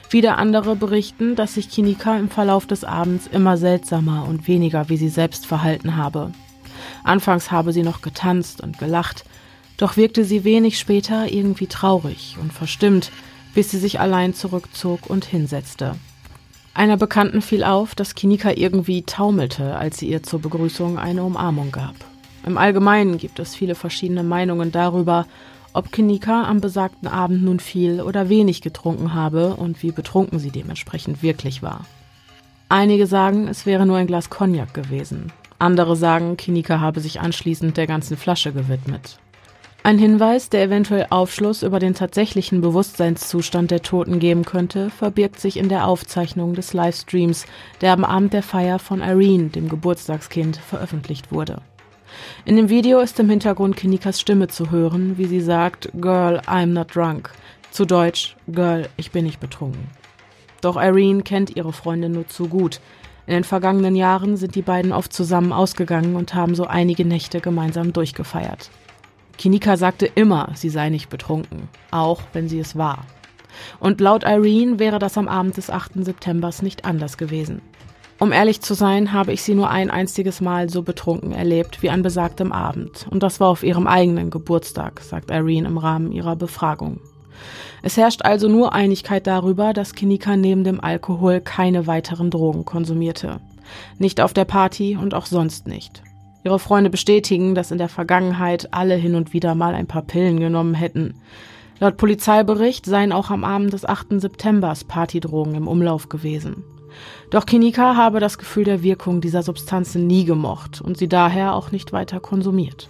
Wieder andere berichten, dass sich Kinika im Verlauf des Abends immer seltsamer und weniger wie sie selbst verhalten habe. Anfangs habe sie noch getanzt und gelacht, doch wirkte sie wenig später irgendwie traurig und verstimmt, bis sie sich allein zurückzog und hinsetzte. Einer Bekannten fiel auf, dass Kinika irgendwie taumelte, als sie ihr zur Begrüßung eine Umarmung gab. Im Allgemeinen gibt es viele verschiedene Meinungen darüber, ob Kinika am besagten Abend nun viel oder wenig getrunken habe und wie betrunken sie dementsprechend wirklich war. Einige sagen, es wäre nur ein Glas Cognac gewesen. Andere sagen, Kinika habe sich anschließend der ganzen Flasche gewidmet. Ein Hinweis, der eventuell Aufschluss über den tatsächlichen Bewusstseinszustand der Toten geben könnte, verbirgt sich in der Aufzeichnung des Livestreams, der am Abend der Feier von Irene, dem Geburtstagskind, veröffentlicht wurde. In dem Video ist im Hintergrund Kinikas Stimme zu hören, wie sie sagt, Girl, I'm not drunk. Zu Deutsch, Girl, ich bin nicht betrunken. Doch Irene kennt ihre Freundin nur zu gut. In den vergangenen Jahren sind die beiden oft zusammen ausgegangen und haben so einige Nächte gemeinsam durchgefeiert. Kinika sagte immer, sie sei nicht betrunken, auch wenn sie es war. Und laut Irene wäre das am Abend des 8. Septembers nicht anders gewesen. Um ehrlich zu sein, habe ich sie nur ein einziges Mal so betrunken erlebt wie an besagtem Abend. Und das war auf ihrem eigenen Geburtstag, sagt Irene im Rahmen ihrer Befragung. Es herrscht also nur Einigkeit darüber, dass Kinika neben dem Alkohol keine weiteren Drogen konsumierte. Nicht auf der Party und auch sonst nicht. Ihre Freunde bestätigen, dass in der Vergangenheit alle hin und wieder mal ein paar Pillen genommen hätten. Laut Polizeibericht seien auch am Abend des 8. Septembers Partydrogen im Umlauf gewesen. Doch Kinika habe das Gefühl der Wirkung dieser Substanzen nie gemocht und sie daher auch nicht weiter konsumiert.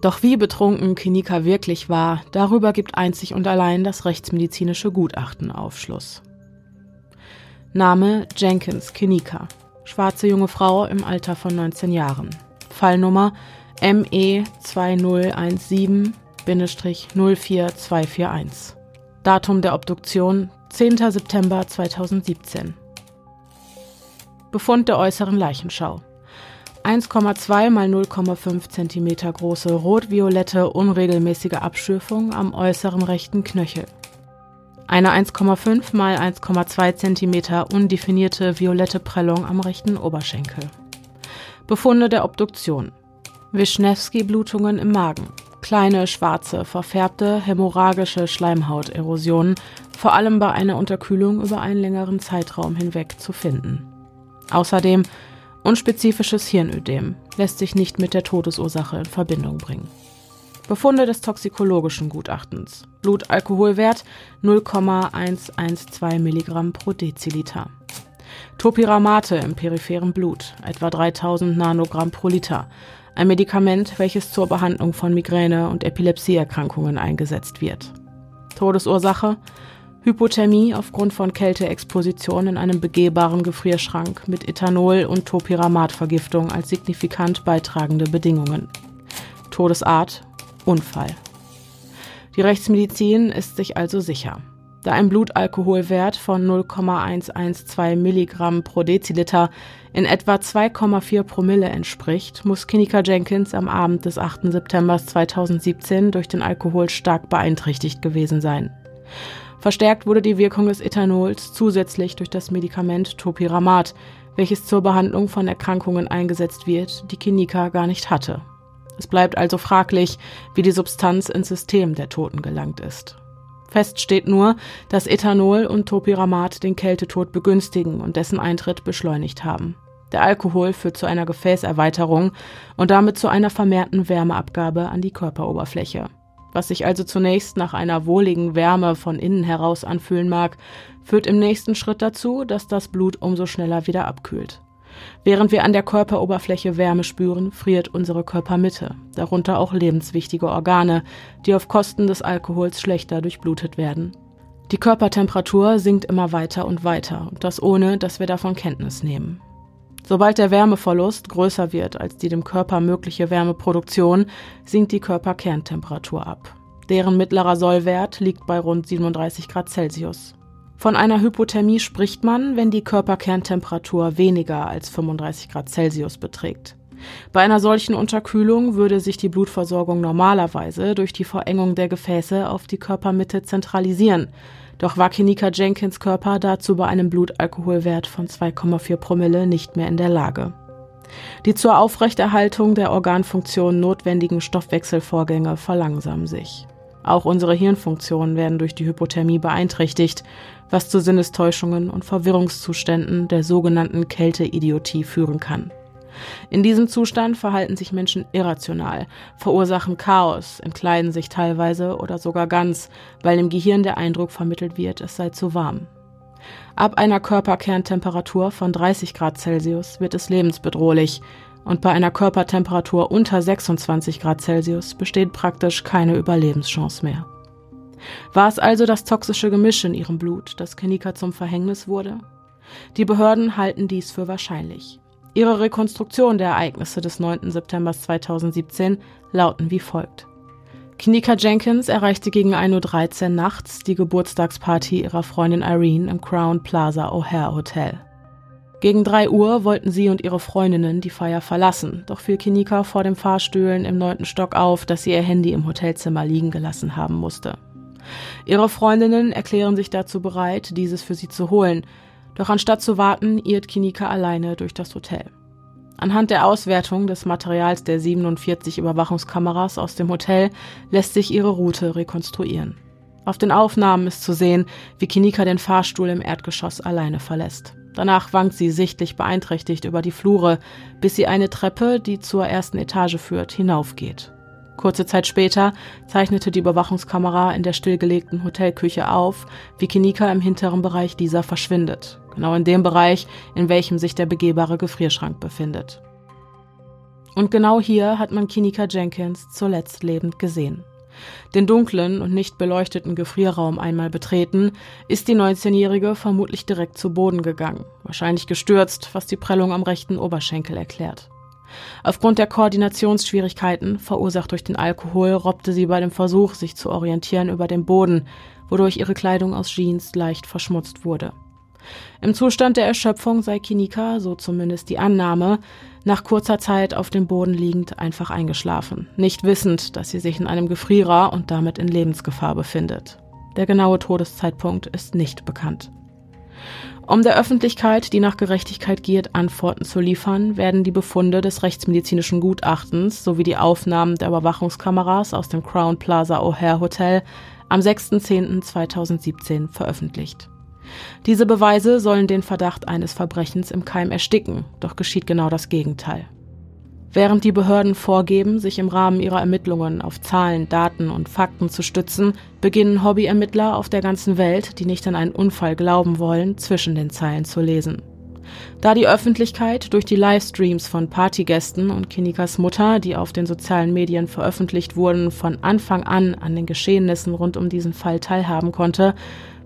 Doch wie betrunken Kinika wirklich war, darüber gibt einzig und allein das rechtsmedizinische Gutachten Aufschluss. Name Jenkins Kinika schwarze junge Frau im Alter von 19 Jahren. Fallnummer ME 2017-04241. Datum der Obduktion 10. September 2017. Befund der äußeren Leichenschau. 1,2 mal 0,5 cm große rot-violette unregelmäßige Abschürfung am äußeren rechten Knöchel. Eine 1,5 mal 1,2 cm undefinierte violette Prellung am rechten Oberschenkel. Befunde der Obduktion. Wischnewski-Blutungen im Magen. Kleine, schwarze, verfärbte, hämorrhagische Schleimhauterosionen, vor allem bei einer Unterkühlung über einen längeren Zeitraum hinweg zu finden. Außerdem unspezifisches Hirnödem lässt sich nicht mit der Todesursache in Verbindung bringen. Befunde des toxikologischen Gutachtens. Blutalkoholwert 0,112 Milligramm pro Deziliter. Topiramate im peripheren Blut, etwa 3000 Nanogramm pro Liter. Ein Medikament, welches zur Behandlung von Migräne- und Epilepsieerkrankungen eingesetzt wird. Todesursache Hypothermie aufgrund von Kälteexposition in einem begehbaren Gefrierschrank mit Ethanol- und Topiramatvergiftung als signifikant beitragende Bedingungen. Todesart Unfall. Die Rechtsmedizin ist sich also sicher. Da ein Blutalkoholwert von 0,112 Milligramm pro Deziliter in etwa 2,4 Promille entspricht, muss Kinika Jenkins am Abend des 8. September 2017 durch den Alkohol stark beeinträchtigt gewesen sein. Verstärkt wurde die Wirkung des Ethanols zusätzlich durch das Medikament Topiramat, welches zur Behandlung von Erkrankungen eingesetzt wird, die Kinika gar nicht hatte. Es bleibt also fraglich, wie die Substanz ins System der Toten gelangt ist. Fest steht nur, dass Ethanol und Topiramat den Kältetod begünstigen und dessen Eintritt beschleunigt haben. Der Alkohol führt zu einer Gefäßerweiterung und damit zu einer vermehrten Wärmeabgabe an die Körperoberfläche. Was sich also zunächst nach einer wohligen Wärme von innen heraus anfühlen mag, führt im nächsten Schritt dazu, dass das Blut umso schneller wieder abkühlt. Während wir an der Körperoberfläche Wärme spüren, friert unsere Körpermitte, darunter auch lebenswichtige Organe, die auf Kosten des Alkohols schlechter durchblutet werden. Die Körpertemperatur sinkt immer weiter und weiter, und das ohne, dass wir davon Kenntnis nehmen. Sobald der Wärmeverlust größer wird als die dem Körper mögliche Wärmeproduktion, sinkt die Körperkerntemperatur ab. Deren mittlerer Sollwert liegt bei rund 37 Grad Celsius. Von einer Hypothermie spricht man, wenn die Körperkerntemperatur weniger als 35 Grad Celsius beträgt. Bei einer solchen Unterkühlung würde sich die Blutversorgung normalerweise durch die Verengung der Gefäße auf die Körpermitte zentralisieren. Doch war Kenika Jenkins Körper dazu bei einem Blutalkoholwert von 2,4 Promille nicht mehr in der Lage. Die zur Aufrechterhaltung der Organfunktion notwendigen Stoffwechselvorgänge verlangsamen sich. Auch unsere Hirnfunktionen werden durch die Hypothermie beeinträchtigt, was zu Sinnestäuschungen und Verwirrungszuständen der sogenannten Kälteidiotie führen kann. In diesem Zustand verhalten sich Menschen irrational, verursachen Chaos, entkleiden sich teilweise oder sogar ganz, weil im Gehirn der Eindruck vermittelt wird, es sei zu warm. Ab einer Körperkerntemperatur von 30 Grad Celsius wird es lebensbedrohlich und bei einer Körpertemperatur unter 26 Grad Celsius besteht praktisch keine Überlebenschance mehr. War es also das toxische Gemisch in ihrem Blut, das Kenika zum Verhängnis wurde? Die Behörden halten dies für wahrscheinlich. Ihre Rekonstruktion der Ereignisse des 9. September 2017 lauten wie folgt. Knika Jenkins erreichte gegen 1.13 Uhr nachts die Geburtstagsparty ihrer Freundin Irene im Crown Plaza O'Hare Hotel. Gegen 3 Uhr wollten sie und ihre Freundinnen die Feier verlassen, doch fiel Kinika vor dem Fahrstühlen im neunten Stock auf, dass sie ihr Handy im Hotelzimmer liegen gelassen haben musste. Ihre Freundinnen erklären sich dazu bereit, dieses für sie zu holen, doch anstatt zu warten, irrt Kinika alleine durch das Hotel. Anhand der Auswertung des Materials der 47 Überwachungskameras aus dem Hotel lässt sich ihre Route rekonstruieren. Auf den Aufnahmen ist zu sehen, wie Kinika den Fahrstuhl im Erdgeschoss alleine verlässt. Danach wankt sie sichtlich beeinträchtigt über die Flure, bis sie eine Treppe, die zur ersten Etage führt, hinaufgeht. Kurze Zeit später zeichnete die Überwachungskamera in der stillgelegten Hotelküche auf, wie Kinika im hinteren Bereich dieser verschwindet, genau in dem Bereich, in welchem sich der begehbare Gefrierschrank befindet. Und genau hier hat man Kinika Jenkins zuletzt lebend gesehen. Den dunklen und nicht beleuchteten Gefrierraum einmal betreten, ist die 19-Jährige vermutlich direkt zu Boden gegangen, wahrscheinlich gestürzt, was die Prellung am rechten Oberschenkel erklärt. Aufgrund der Koordinationsschwierigkeiten, verursacht durch den Alkohol, robbte sie bei dem Versuch, sich zu orientieren, über den Boden, wodurch ihre Kleidung aus Jeans leicht verschmutzt wurde. Im Zustand der Erschöpfung sei Kinika, so zumindest die Annahme, nach kurzer Zeit auf dem Boden liegend einfach eingeschlafen, nicht wissend, dass sie sich in einem Gefrierer und damit in Lebensgefahr befindet. Der genaue Todeszeitpunkt ist nicht bekannt. Um der Öffentlichkeit, die nach Gerechtigkeit giert, Antworten zu liefern, werden die Befunde des rechtsmedizinischen Gutachtens sowie die Aufnahmen der Überwachungskameras aus dem Crown Plaza O'Hare Hotel am 6.10.2017 veröffentlicht. Diese Beweise sollen den Verdacht eines Verbrechens im Keim ersticken, doch geschieht genau das Gegenteil. Während die Behörden vorgeben, sich im Rahmen ihrer Ermittlungen auf Zahlen, Daten und Fakten zu stützen, beginnen Hobbyermittler auf der ganzen Welt, die nicht an einen Unfall glauben wollen, zwischen den Zeilen zu lesen. Da die Öffentlichkeit durch die Livestreams von Partygästen und Kinikas Mutter, die auf den sozialen Medien veröffentlicht wurden, von Anfang an an den Geschehnissen rund um diesen Fall teilhaben konnte,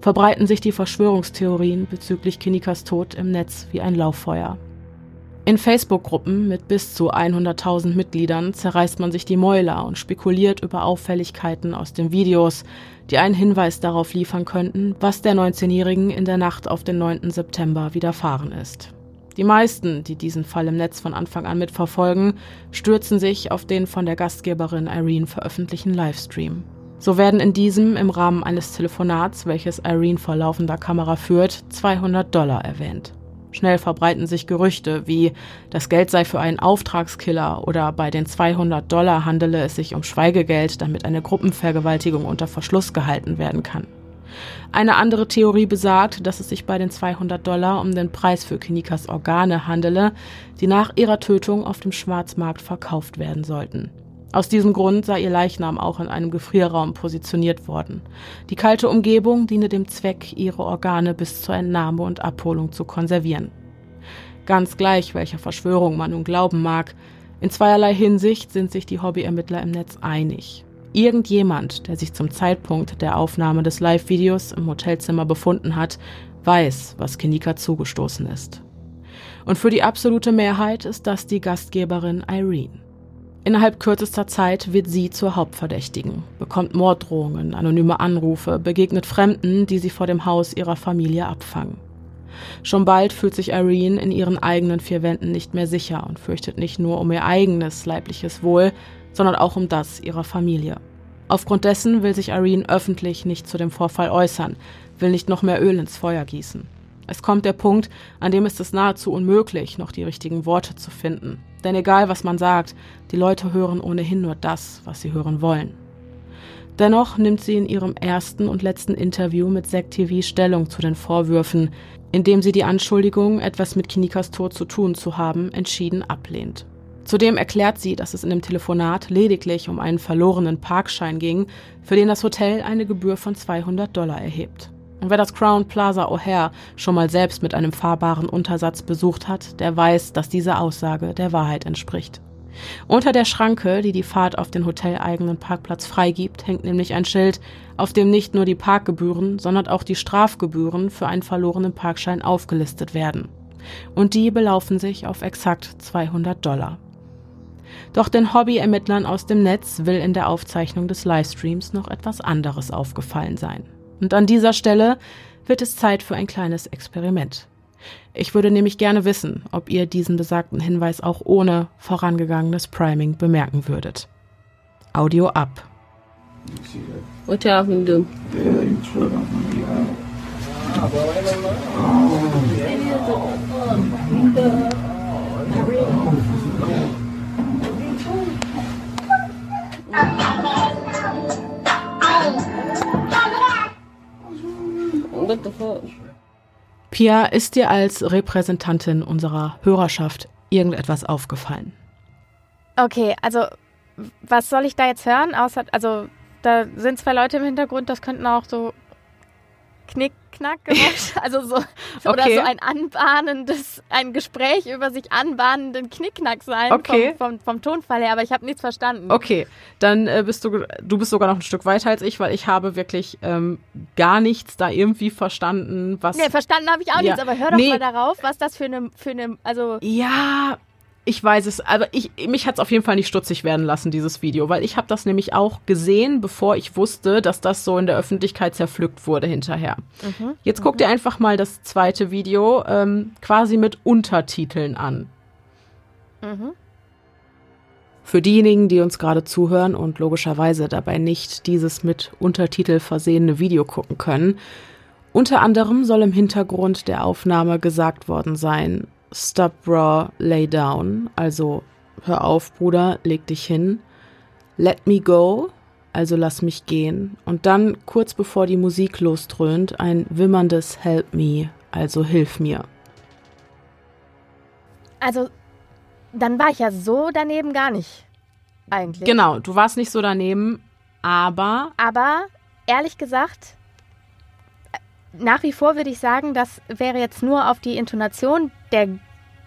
verbreiten sich die Verschwörungstheorien bezüglich Kinikas Tod im Netz wie ein Lauffeuer. In Facebook-Gruppen mit bis zu 100.000 Mitgliedern zerreißt man sich die Mäuler und spekuliert über Auffälligkeiten aus den Videos, die einen Hinweis darauf liefern könnten, was der 19-Jährigen in der Nacht auf den 9. September widerfahren ist. Die meisten, die diesen Fall im Netz von Anfang an mitverfolgen, stürzen sich auf den von der Gastgeberin Irene veröffentlichten Livestream. So werden in diesem im Rahmen eines Telefonats, welches Irene vor laufender Kamera führt, 200 Dollar erwähnt. Schnell verbreiten sich Gerüchte wie, das Geld sei für einen Auftragskiller oder bei den 200 Dollar handele es sich um Schweigegeld, damit eine Gruppenvergewaltigung unter Verschluss gehalten werden kann. Eine andere Theorie besagt, dass es sich bei den 200 Dollar um den Preis für Kinikas Organe handele, die nach ihrer Tötung auf dem Schwarzmarkt verkauft werden sollten. Aus diesem Grund sei ihr Leichnam auch in einem Gefrierraum positioniert worden. Die kalte Umgebung diene dem Zweck, ihre Organe bis zur Entnahme und Abholung zu konservieren. Ganz gleich, welcher Verschwörung man nun glauben mag, in zweierlei Hinsicht sind sich die Hobbyermittler im Netz einig. Irgendjemand, der sich zum Zeitpunkt der Aufnahme des Live-Videos im Hotelzimmer befunden hat, weiß, was Kinika zugestoßen ist. Und für die absolute Mehrheit ist das die Gastgeberin Irene. Innerhalb kürzester Zeit wird sie zur Hauptverdächtigen, bekommt Morddrohungen, anonyme Anrufe, begegnet Fremden, die sie vor dem Haus ihrer Familie abfangen. Schon bald fühlt sich Irene in ihren eigenen vier Wänden nicht mehr sicher und fürchtet nicht nur um ihr eigenes leibliches Wohl, sondern auch um das ihrer Familie. Aufgrund dessen will sich Irene öffentlich nicht zu dem Vorfall äußern, will nicht noch mehr Öl ins Feuer gießen. Es kommt der Punkt, an dem ist es nahezu unmöglich, noch die richtigen Worte zu finden. Denn egal was man sagt, die Leute hören ohnehin nur das, was sie hören wollen. Dennoch nimmt sie in ihrem ersten und letzten Interview mit Zack TV Stellung zu den Vorwürfen, indem sie die Anschuldigung, etwas mit Kinikas Tod zu tun zu haben, entschieden ablehnt. Zudem erklärt sie, dass es in dem Telefonat lediglich um einen verlorenen Parkschein ging, für den das Hotel eine Gebühr von 200 Dollar erhebt. Und wer das Crown Plaza O'Hare schon mal selbst mit einem fahrbaren Untersatz besucht hat, der weiß, dass diese Aussage der Wahrheit entspricht. Unter der Schranke, die die Fahrt auf den hoteleigenen Parkplatz freigibt, hängt nämlich ein Schild, auf dem nicht nur die Parkgebühren, sondern auch die Strafgebühren für einen verlorenen Parkschein aufgelistet werden. Und die belaufen sich auf exakt 200 Dollar. Doch den Hobbyermittlern aus dem Netz will in der Aufzeichnung des Livestreams noch etwas anderes aufgefallen sein. Und an dieser Stelle wird es Zeit für ein kleines Experiment. Ich würde nämlich gerne wissen, ob ihr diesen besagten Hinweis auch ohne vorangegangenes Priming bemerken würdet. Audio ab. What y'all gonna do? What the fuck? Pia, ist dir als Repräsentantin unserer Hörerschaft irgendetwas aufgefallen? Okay, also was soll ich da jetzt hören? Außer, also da sind zwei Leute im Hintergrund, das könnten auch so Knick, Knack Geräusche, [LAUGHS] also so oder Okay. so ein anbahnendes, ein Gespräch über sich anbahnenden Knickknack sein Okay. vom, vom, vom Tonfall her, aber ich habe nichts verstanden. Okay, dann äh, bist du, du bist sogar noch ein Stück weiter als ich, weil ich habe wirklich ähm, gar nichts da irgendwie verstanden, was. Nee, verstanden habe ich auch Ja. nichts, aber hör doch Nee. mal darauf, was das für eine, für eine, also Ja, ich weiß es, aber ich, mich hat es auf jeden Fall nicht stutzig werden lassen, dieses Video, weil ich habe das nämlich auch gesehen, bevor ich wusste, dass das so in der Öffentlichkeit zerpflückt wurde hinterher. Jetzt guck dir einfach mal das zweite Video ähm, quasi mit Untertiteln an. Für diejenigen, die uns gerade zuhören und logischerweise dabei nicht dieses mit Untertitel versehene Video gucken können, unter anderem soll im Hintergrund der Aufnahme gesagt worden sein, Stop Raw, lay down, also hör auf, Bruder, leg dich hin. Let me go, also lass mich gehen. Und dann, kurz bevor die Musik losdröhnt, ein wimmerndes Help me, also hilf mir. Also, dann war ich ja so daneben gar nicht. Eigentlich. Genau, du warst nicht so daneben, aber Aber ehrlich gesagt, nach wie vor würde ich sagen, das wäre jetzt nur auf die Intonation der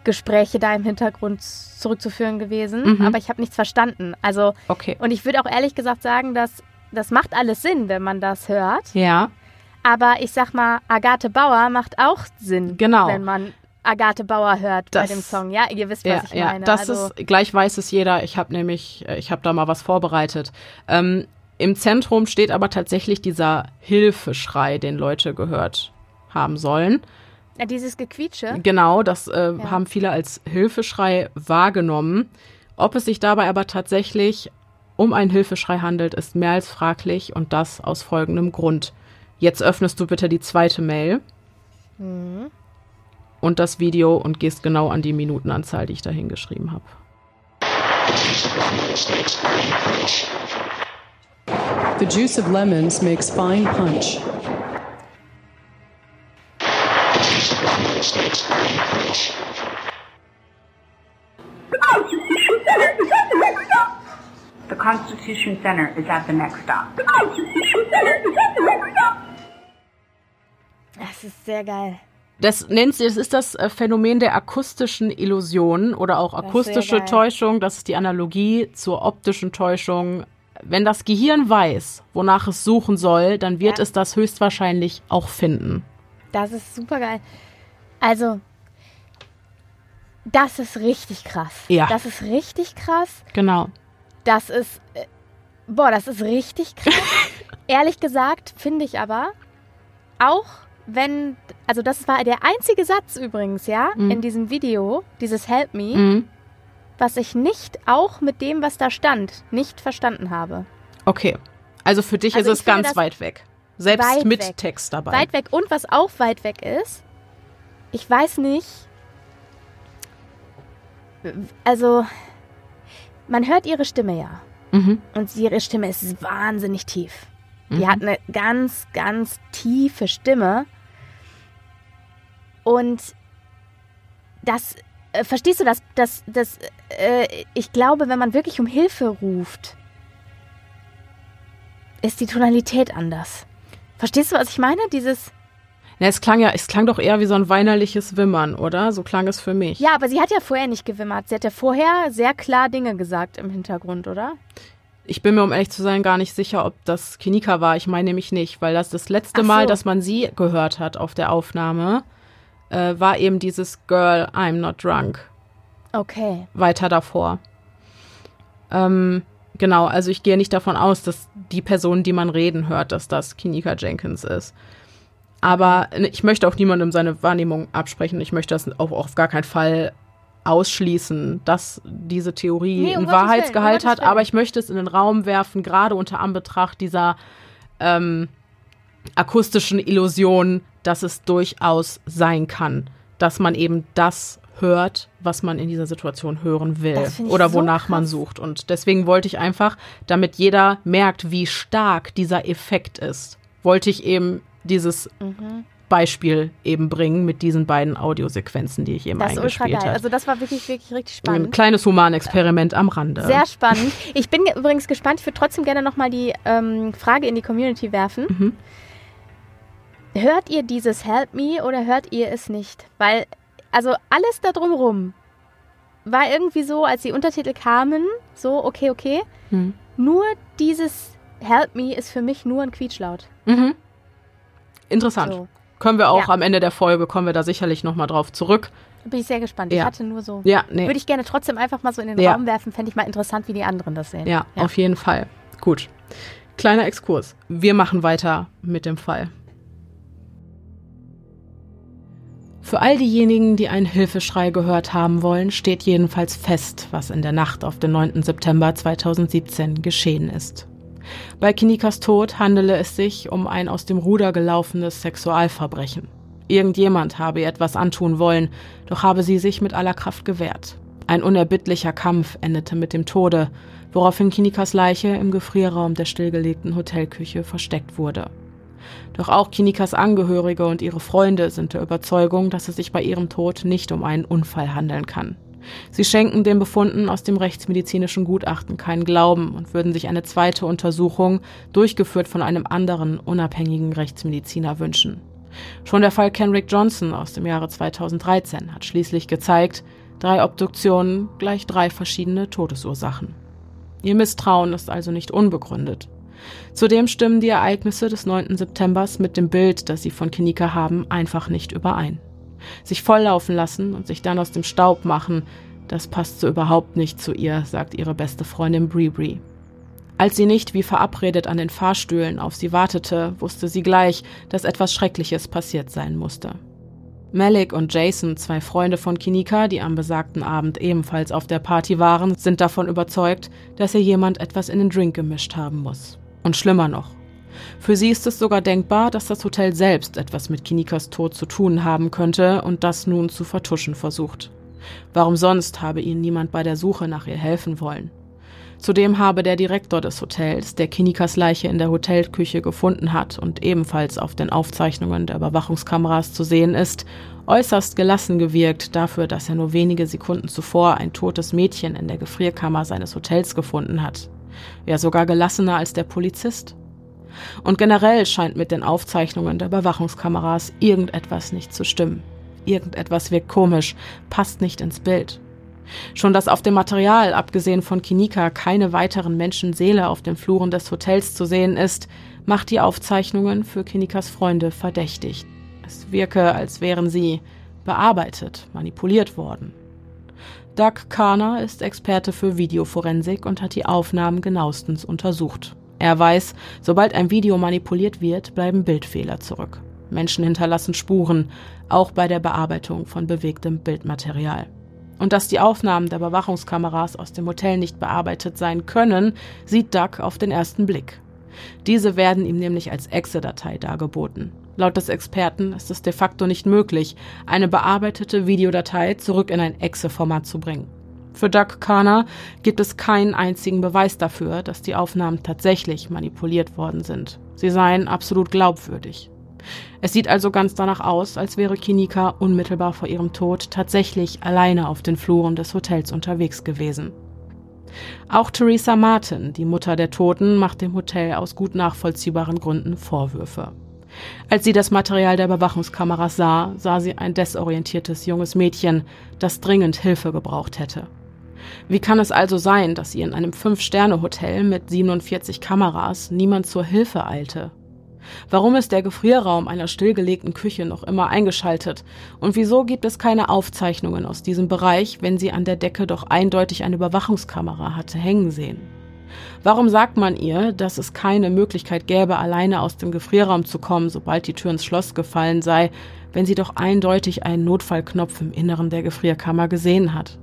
Gespräche da im Hintergrund zurückzuführen gewesen. Mhm. Aber ich habe nichts verstanden. Also, okay. und ich würde auch ehrlich gesagt sagen, dass das macht alles Sinn, wenn man das hört. Ja, Aber ich sag mal, Agathe Bauer macht auch Sinn, Genau. wenn man Agathe Bauer hört Das- bei dem Song. Ja, ihr wisst, ja, was ich ja. meine. Das also, ist gleich weiß es jeder. Ich habe nämlich, äh, ich habe da mal was vorbereitet. Ähm, Im Zentrum steht aber tatsächlich dieser Hilfeschrei, den Leute gehört haben sollen. ja, dieses Gequietsche. Genau, das äh, Ja. haben viele als Hilfeschrei wahrgenommen. Ob es sich dabei aber tatsächlich um einen Hilfeschrei handelt, ist mehr als fraglich und das aus folgendem Grund. Jetzt öffnest du bitte die zweite Mail und das Video und gehst genau an die Minutenanzahl, die ich da hingeschrieben habe. The juice of lemons makes fine punch. The Constitution Center is at the next stop. Das ist sehr geil. Das nennt sie, das ist das äh, Phänomen der akustischen Illusion oder auch akustische. Täuschung. Das ist die Analogie zur optischen Täuschung. Wenn das Gehirn weiß, wonach es suchen soll, dann wird Ja. es das höchstwahrscheinlich auch finden. Das ist super geil. Also, das ist richtig krass. Ja. Das ist richtig krass. Genau. Das ist, äh, boah, das ist richtig krass. [LAUGHS] Ehrlich gesagt finde ich aber, auch wenn, also das war der einzige Satz übrigens, ja, in diesem Video, dieses Help Me, Mhm. Was ich nicht auch mit dem, was da stand, nicht verstanden habe. Okay. Also für dich Also ist es ganz weit weg. Selbst weit mit weg. Text dabei. Weit weg. Und was auch weit weg ist, ich weiß nicht, also man hört ihre Stimme ja. Mhm. Und ihre Stimme ist wahnsinnig tief. Die hat eine ganz, ganz tiefe Stimme. Und das, äh, verstehst du das? das, das äh, ich glaube, wenn man wirklich um Hilfe ruft, ist die Tonalität anders. Verstehst du, was ich meine? Dieses, Ja, es klang ja, es klang doch eher wie so ein weinerliches Wimmern, oder? So klang es für mich. ja, aber sie hat ja vorher nicht gewimmert. Sie hat ja vorher sehr klar Dinge gesagt im Hintergrund, oder? Ich bin mir, um ehrlich zu sein, gar nicht sicher, ob das Kinika war. Ich meine nämlich nicht, weil das das letzte so. Mal, dass man sie gehört hat auf der Aufnahme, äh, war eben dieses Girl, I'm not drunk. Okay. Weiter davor. Ähm, genau, also ich gehe nicht davon aus, dass die Person, die man reden hört, dass das Kinika Jenkins ist. Aber ich möchte auch niemandem seine Wahrnehmung absprechen. Ich möchte das auch auf gar keinen Fall ausschließen, dass diese Theorie Nee, um einen Gottes Willen, um Wahrheitsgehalt hat. Aber ich möchte es in den Raum werfen, gerade unter Anbetracht dieser ähm, akustischen Illusion, dass es durchaus sein kann, dass man eben das hört, was man in dieser Situation hören will oder so wonach man krass. sucht. Und deswegen wollte ich einfach, damit jeder merkt, wie stark dieser Effekt ist, wollte ich eben dieses Mhm. Beispiel eben bringen mit diesen beiden Audiosequenzen, die ich eben Das eingespielt geil. habe. Also das war wirklich, wirklich richtig Ein spannend. kleines Humanexperiment am Rande. Sehr spannend. Ich bin übrigens gespannt. Ich würde trotzdem gerne nochmal die ähm, Frage in die Community werfen. Mhm. Hört ihr dieses Help Me oder hört ihr es nicht? Weil, also alles da drumrum war irgendwie so, als die Untertitel kamen, so, okay, okay. Mhm. Nur dieses Help Me ist für mich nur ein Quietschlaut. Mhm. Interessant. So. Können wir auch Ja. am Ende der Folge, kommen wir da sicherlich nochmal drauf zurück. Bin ich sehr gespannt. Ja. Ich hatte nur so. Ja, nee. Würde ich gerne trotzdem einfach mal so in den Ja. Raum werfen. Fände ich mal interessant, wie die anderen das sehen. Ja, auf jeden Fall. Gut. Kleiner Exkurs. Wir machen weiter mit dem Fall. Für all diejenigen, die einen Hilfeschrei gehört haben wollen, steht jedenfalls fest, was in der Nacht auf den 9. September 2017 geschehen ist. Bei Kinikas Tod handele es sich um ein aus dem Ruder gelaufenes Sexualverbrechen. Irgendjemand habe ihr etwas antun wollen, doch habe sie sich mit aller Kraft gewehrt. Ein unerbittlicher Kampf endete mit dem Tode, woraufhin Kinikas Leiche im Gefrierraum der stillgelegten Hotelküche versteckt wurde. Doch auch Kinikas Angehörige und ihre Freunde sind der Überzeugung, dass es sich bei ihrem Tod nicht um einen Unfall handeln kann. Sie schenken den Befunden aus dem rechtsmedizinischen Gutachten keinen Glauben und würden sich eine zweite Untersuchung, durchgeführt von einem anderen unabhängigen Rechtsmediziner, wünschen. Schon der Fall Kenrick Johnson aus dem Jahre 2013 hat schließlich gezeigt, drei Obduktionen gleich drei verschiedene Todesursachen. Ihr Misstrauen ist also nicht unbegründet. Zudem stimmen die Ereignisse des 9. Septembers mit dem Bild, das sie von Kinika haben, einfach nicht überein. Sich volllaufen lassen und sich dann aus dem Staub machen, das passt so überhaupt nicht zu ihr, sagt ihre beste Freundin Bree Als sie nicht wie verabredet an den Fahrstühlen auf sie wartete, wusste sie gleich, dass etwas Schreckliches passiert sein musste. Malik und Jason, zwei Freunde von Kinika, die am besagten Abend ebenfalls auf der Party waren, sind davon überzeugt, dass ihr jemand etwas in den Drink gemischt haben muss. Und schlimmer noch. Für sie ist es sogar denkbar, dass das Hotel selbst etwas mit Kinikas Tod zu tun haben könnte und das nun zu vertuschen versucht. Warum sonst habe ihnen niemand bei der Suche nach ihr helfen wollen? Zudem habe der Direktor des Hotels, der Kinikas Leiche in der Hotelküche gefunden hat und ebenfalls auf den Aufzeichnungen der Überwachungskameras zu sehen ist, äußerst gelassen gewirkt dafür, dass er nur wenige Sekunden zuvor ein totes Mädchen in der Gefrierkammer seines Hotels gefunden hat ja sogar gelassener als der Polizist. Und generell scheint mit den Aufzeichnungen der Überwachungskameras irgendetwas nicht zu stimmen. Irgendetwas wirkt komisch, passt nicht ins Bild. Schon dass auf dem Material, abgesehen von Kinika, keine weiteren Menschenseele auf den Fluren des Hotels zu sehen ist, macht die Aufzeichnungen für Kinikas Freunde verdächtig. Es wirke, als wären sie bearbeitet, manipuliert worden. Doug Karner ist Experte für Videoforensik und hat die Aufnahmen genauestens untersucht. Er weiß, sobald ein Video manipuliert wird, bleiben Bildfehler zurück. Menschen hinterlassen Spuren, auch bei der Bearbeitung von bewegtem Bildmaterial. Und dass die Aufnahmen der Überwachungskameras aus dem Hotel nicht bearbeitet sein können, sieht Doug auf den ersten Blick. Diese werden ihm nämlich als Exe-Datei dargeboten. Laut des Experten ist es de facto nicht möglich, eine bearbeitete Videodatei zurück in ein Exe-Format zu bringen. Für Doug Karner gibt es keinen einzigen Beweis dafür, dass die Aufnahmen tatsächlich manipuliert worden sind. Sie seien absolut glaubwürdig. Es sieht also ganz danach aus, als wäre Kinika unmittelbar vor ihrem Tod tatsächlich alleine auf den Fluren des Hotels unterwegs gewesen. Auch Theresa Martin, die Mutter der Toten, macht dem Hotel aus gut nachvollziehbaren Gründen Vorwürfe. Als sie das Material der Überwachungskameras sah, sah sie ein desorientiertes junges Mädchen, das dringend Hilfe gebraucht hätte. Wie kann es also sein, dass ihr in einem Fünf-Sterne-Hotel mit 47 Kameras niemand zur Hilfe eilte? Warum ist der Gefrierraum einer stillgelegten Küche noch immer eingeschaltet? Und wieso gibt es keine Aufzeichnungen aus diesem Bereich, wenn sie an der Decke doch eindeutig eine Überwachungskamera hatte hängen sehen? Warum sagt man ihr, dass es keine Möglichkeit gäbe, alleine aus dem Gefrierraum zu kommen, sobald die Tür ins Schloss gefallen sei, wenn sie doch eindeutig einen Notfallknopf im Inneren der Gefrierkammer gesehen hat?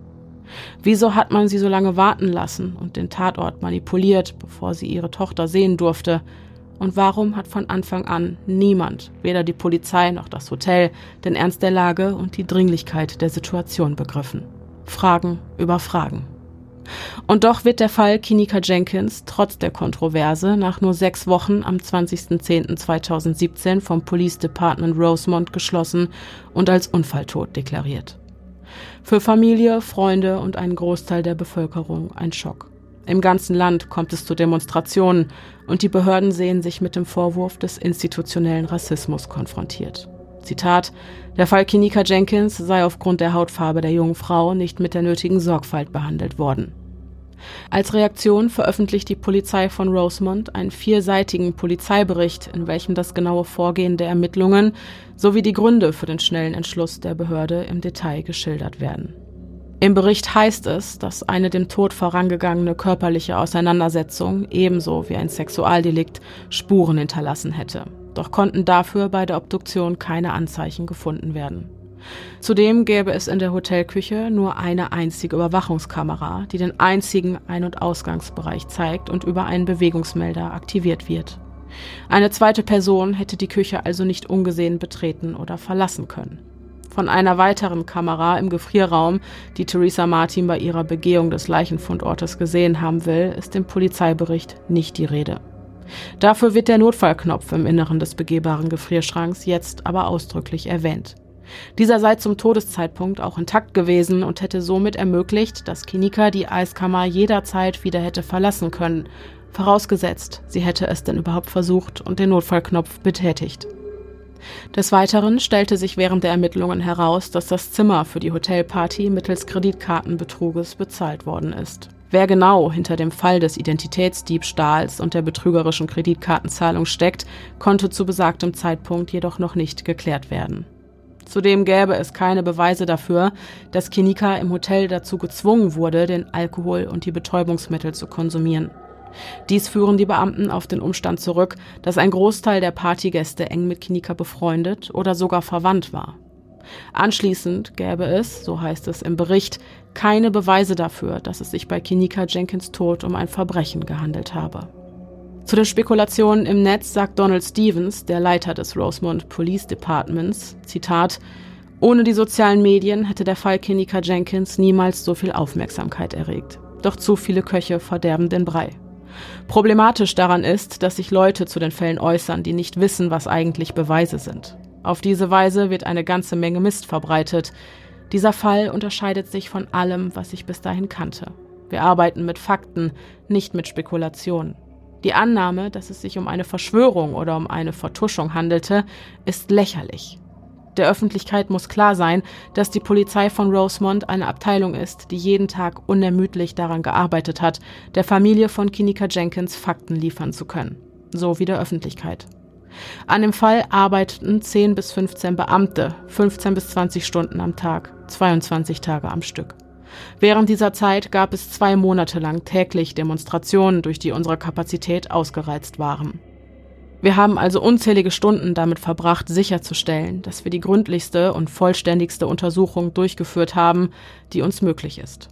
Wieso hat man sie so lange warten lassen und den Tatort manipuliert, bevor sie ihre Tochter sehen durfte? Und warum hat von Anfang an niemand, weder die Polizei noch das Hotel, den Ernst der Lage und die Dringlichkeit der Situation begriffen? Fragen über Fragen. Und doch wird der Fall Kinika Jenkins trotz der Kontroverse nach nur sechs Wochen am 20.10.2017 vom Police Department Rosemont geschlossen und als Unfalltod deklariert. Für Familie, Freunde und einen Großteil der Bevölkerung ein Schock. Im ganzen Land kommt es zu Demonstrationen und die Behörden sehen sich mit dem Vorwurf des institutionellen Rassismus konfrontiert. Zitat, der Fall Kinika Jenkins sei aufgrund der Hautfarbe der jungen Frau nicht mit der nötigen Sorgfalt behandelt worden. Als Reaktion veröffentlicht die Polizei von Rosemont einen vierseitigen Polizeibericht, in welchem das genaue Vorgehen der Ermittlungen sowie die Gründe für den schnellen Entschluss der Behörde im Detail geschildert werden. Im Bericht heißt es, dass eine dem Tod vorangegangene körperliche Auseinandersetzung ebenso wie ein Sexualdelikt Spuren hinterlassen hätte. Doch konnten dafür bei der Obduktion keine Anzeichen gefunden werden. Zudem gäbe es in der Hotelküche nur eine einzige Überwachungskamera, die den einzigen Ein- und Ausgangsbereich zeigt und über einen Bewegungsmelder aktiviert wird. Eine zweite Person hätte die Küche also nicht ungesehen betreten oder verlassen können. Von einer weiteren Kamera im Gefrierraum, die Theresa Martin bei ihrer Begehung des Leichenfundortes gesehen haben will, ist im Polizeibericht nicht die Rede. Dafür wird der Notfallknopf im Inneren des begehbaren Gefrierschranks jetzt aber ausdrücklich erwähnt. Dieser sei zum Todeszeitpunkt auch intakt gewesen und hätte somit ermöglicht, dass Kinika die Eiskammer jederzeit wieder hätte verlassen können, vorausgesetzt, sie hätte es denn überhaupt versucht und den Notfallknopf betätigt. Des Weiteren stellte sich während der Ermittlungen heraus, dass das Zimmer für die Hotelparty mittels Kreditkartenbetruges bezahlt worden ist. Wer genau hinter dem Fall des Identitätsdiebstahls und der betrügerischen Kreditkartenzahlung steckt, konnte zu besagtem Zeitpunkt jedoch noch nicht geklärt werden. Zudem gäbe es keine Beweise dafür, dass Kinika im Hotel dazu gezwungen wurde, den Alkohol und die Betäubungsmittel zu konsumieren. Dies führen die Beamten auf den Umstand zurück, dass ein Großteil der Partygäste eng mit Kinika befreundet oder sogar verwandt war. Anschließend gäbe es, so heißt es im Bericht, keine Beweise dafür, dass es sich bei Kinika Jenkins Tod um ein Verbrechen gehandelt habe. Zu den Spekulationen im Netz sagt Donald Stevens, der Leiter des Rosemont Police Departments, Zitat, ohne die sozialen Medien hätte der Fall Kinika Jenkins niemals so viel Aufmerksamkeit erregt. Doch zu viele Köche verderben den Brei. Problematisch daran ist, dass sich Leute zu den Fällen äußern, die nicht wissen, was eigentlich Beweise sind. Auf diese Weise wird eine ganze Menge Mist verbreitet. Dieser Fall unterscheidet sich von allem, was ich bis dahin kannte. Wir arbeiten mit Fakten, nicht mit Spekulationen. Die Annahme, dass es sich um eine Verschwörung oder um eine Vertuschung handelte, ist lächerlich. Der Öffentlichkeit muss klar sein, dass die Polizei von Rosemont eine Abteilung ist, die jeden Tag unermüdlich daran gearbeitet hat, der Familie von Kinika Jenkins Fakten liefern zu können. So wie der Öffentlichkeit. An dem Fall arbeiteten 10 bis 15 Beamte, 15 bis 20 Stunden am Tag, 22 Tage am Stück. Während dieser Zeit gab es zwei Monate lang täglich Demonstrationen, durch die unsere Kapazität ausgereizt waren. Wir haben also unzählige Stunden damit verbracht, sicherzustellen, dass wir die gründlichste und vollständigste Untersuchung durchgeführt haben, die uns möglich ist.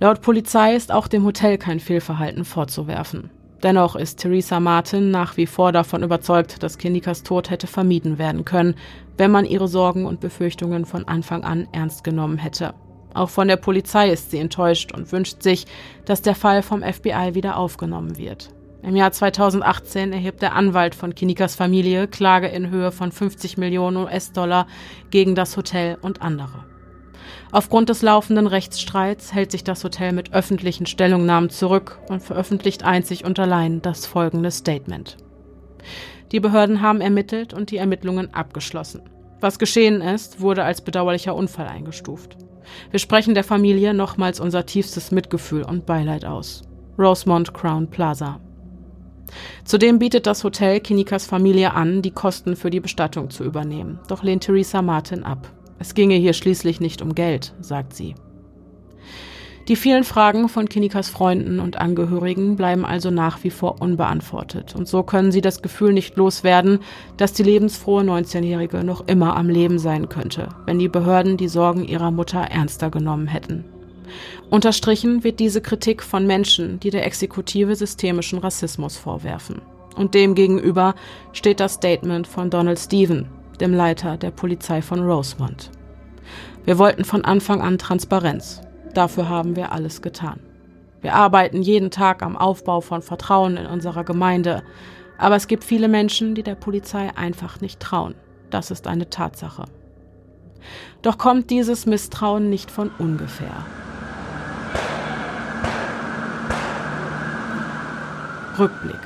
Laut Polizei ist auch dem Hotel kein Fehlverhalten vorzuwerfen. Dennoch ist Theresa Martin nach wie vor davon überzeugt, dass Kinikas Tod hätte vermieden werden können, wenn man ihre Sorgen und Befürchtungen von Anfang an ernst genommen hätte. Auch von der Polizei ist sie enttäuscht und wünscht sich, dass der Fall vom FBI wieder aufgenommen wird. Im Jahr 2018 erhebt der Anwalt von Kinikas Familie Klage in Höhe von 50 Millionen US-Dollar gegen das Hotel und andere. Aufgrund des laufenden Rechtsstreits hält sich das Hotel mit öffentlichen Stellungnahmen zurück und veröffentlicht einzig und allein das folgende Statement. Die Behörden haben ermittelt und die Ermittlungen abgeschlossen. Was geschehen ist, wurde als bedauerlicher Unfall eingestuft. Wir sprechen der Familie nochmals unser tiefstes Mitgefühl und Beileid aus. Rosemont Crown Plaza. Zudem bietet das Hotel Kinikas Familie an, die Kosten für die Bestattung zu übernehmen. Doch lehnt Theresa Martin ab. Es ginge hier schließlich nicht um Geld, sagt sie. Die vielen Fragen von Kinikas Freunden und Angehörigen bleiben also nach wie vor unbeantwortet. Und so können sie das Gefühl nicht loswerden, dass die lebensfrohe 19-Jährige noch immer am Leben sein könnte, wenn die Behörden die Sorgen ihrer Mutter ernster genommen hätten. Unterstrichen wird diese Kritik von Menschen, die der Exekutive systemischen Rassismus vorwerfen. Und demgegenüber steht das Statement von Donald Stephen, dem Leiter der Polizei von Rosemont. Wir wollten von Anfang an Transparenz. Dafür haben wir alles getan. Wir arbeiten jeden Tag am Aufbau von Vertrauen in unserer Gemeinde, aber es gibt viele Menschen, die der Polizei einfach nicht trauen. Das ist eine Tatsache. Doch kommt dieses Misstrauen nicht von ungefähr. Rückblick.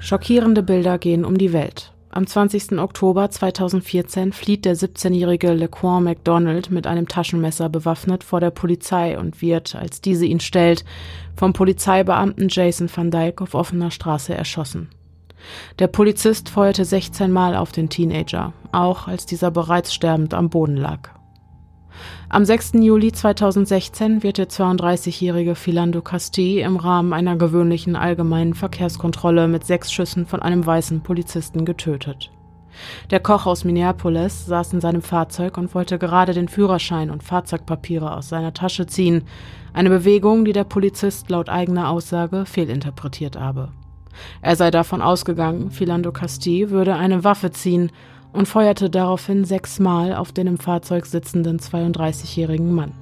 Schockierende Bilder gehen um die Welt. Am 20. Oktober 2014 flieht der 17-jährige Lequan MacDonald mit einem Taschenmesser bewaffnet vor der Polizei und wird, als diese ihn stellt, vom Polizeibeamten Jason van Dyke auf offener Straße erschossen. Der Polizist feuerte 16 Mal auf den Teenager, auch als dieser bereits sterbend am Boden lag. Am 6. Juli 2016 wird der 32-jährige Philando Casti im Rahmen einer gewöhnlichen allgemeinen Verkehrskontrolle mit sechs Schüssen von einem weißen Polizisten getötet. Der Koch aus Minneapolis saß in seinem Fahrzeug und wollte gerade den Führerschein und Fahrzeugpapiere aus seiner Tasche ziehen, eine Bewegung, die der Polizist laut eigener Aussage fehlinterpretiert habe. Er sei davon ausgegangen, Philando Casti würde eine Waffe ziehen und feuerte daraufhin sechsmal auf den im Fahrzeug sitzenden 32-jährigen Mann.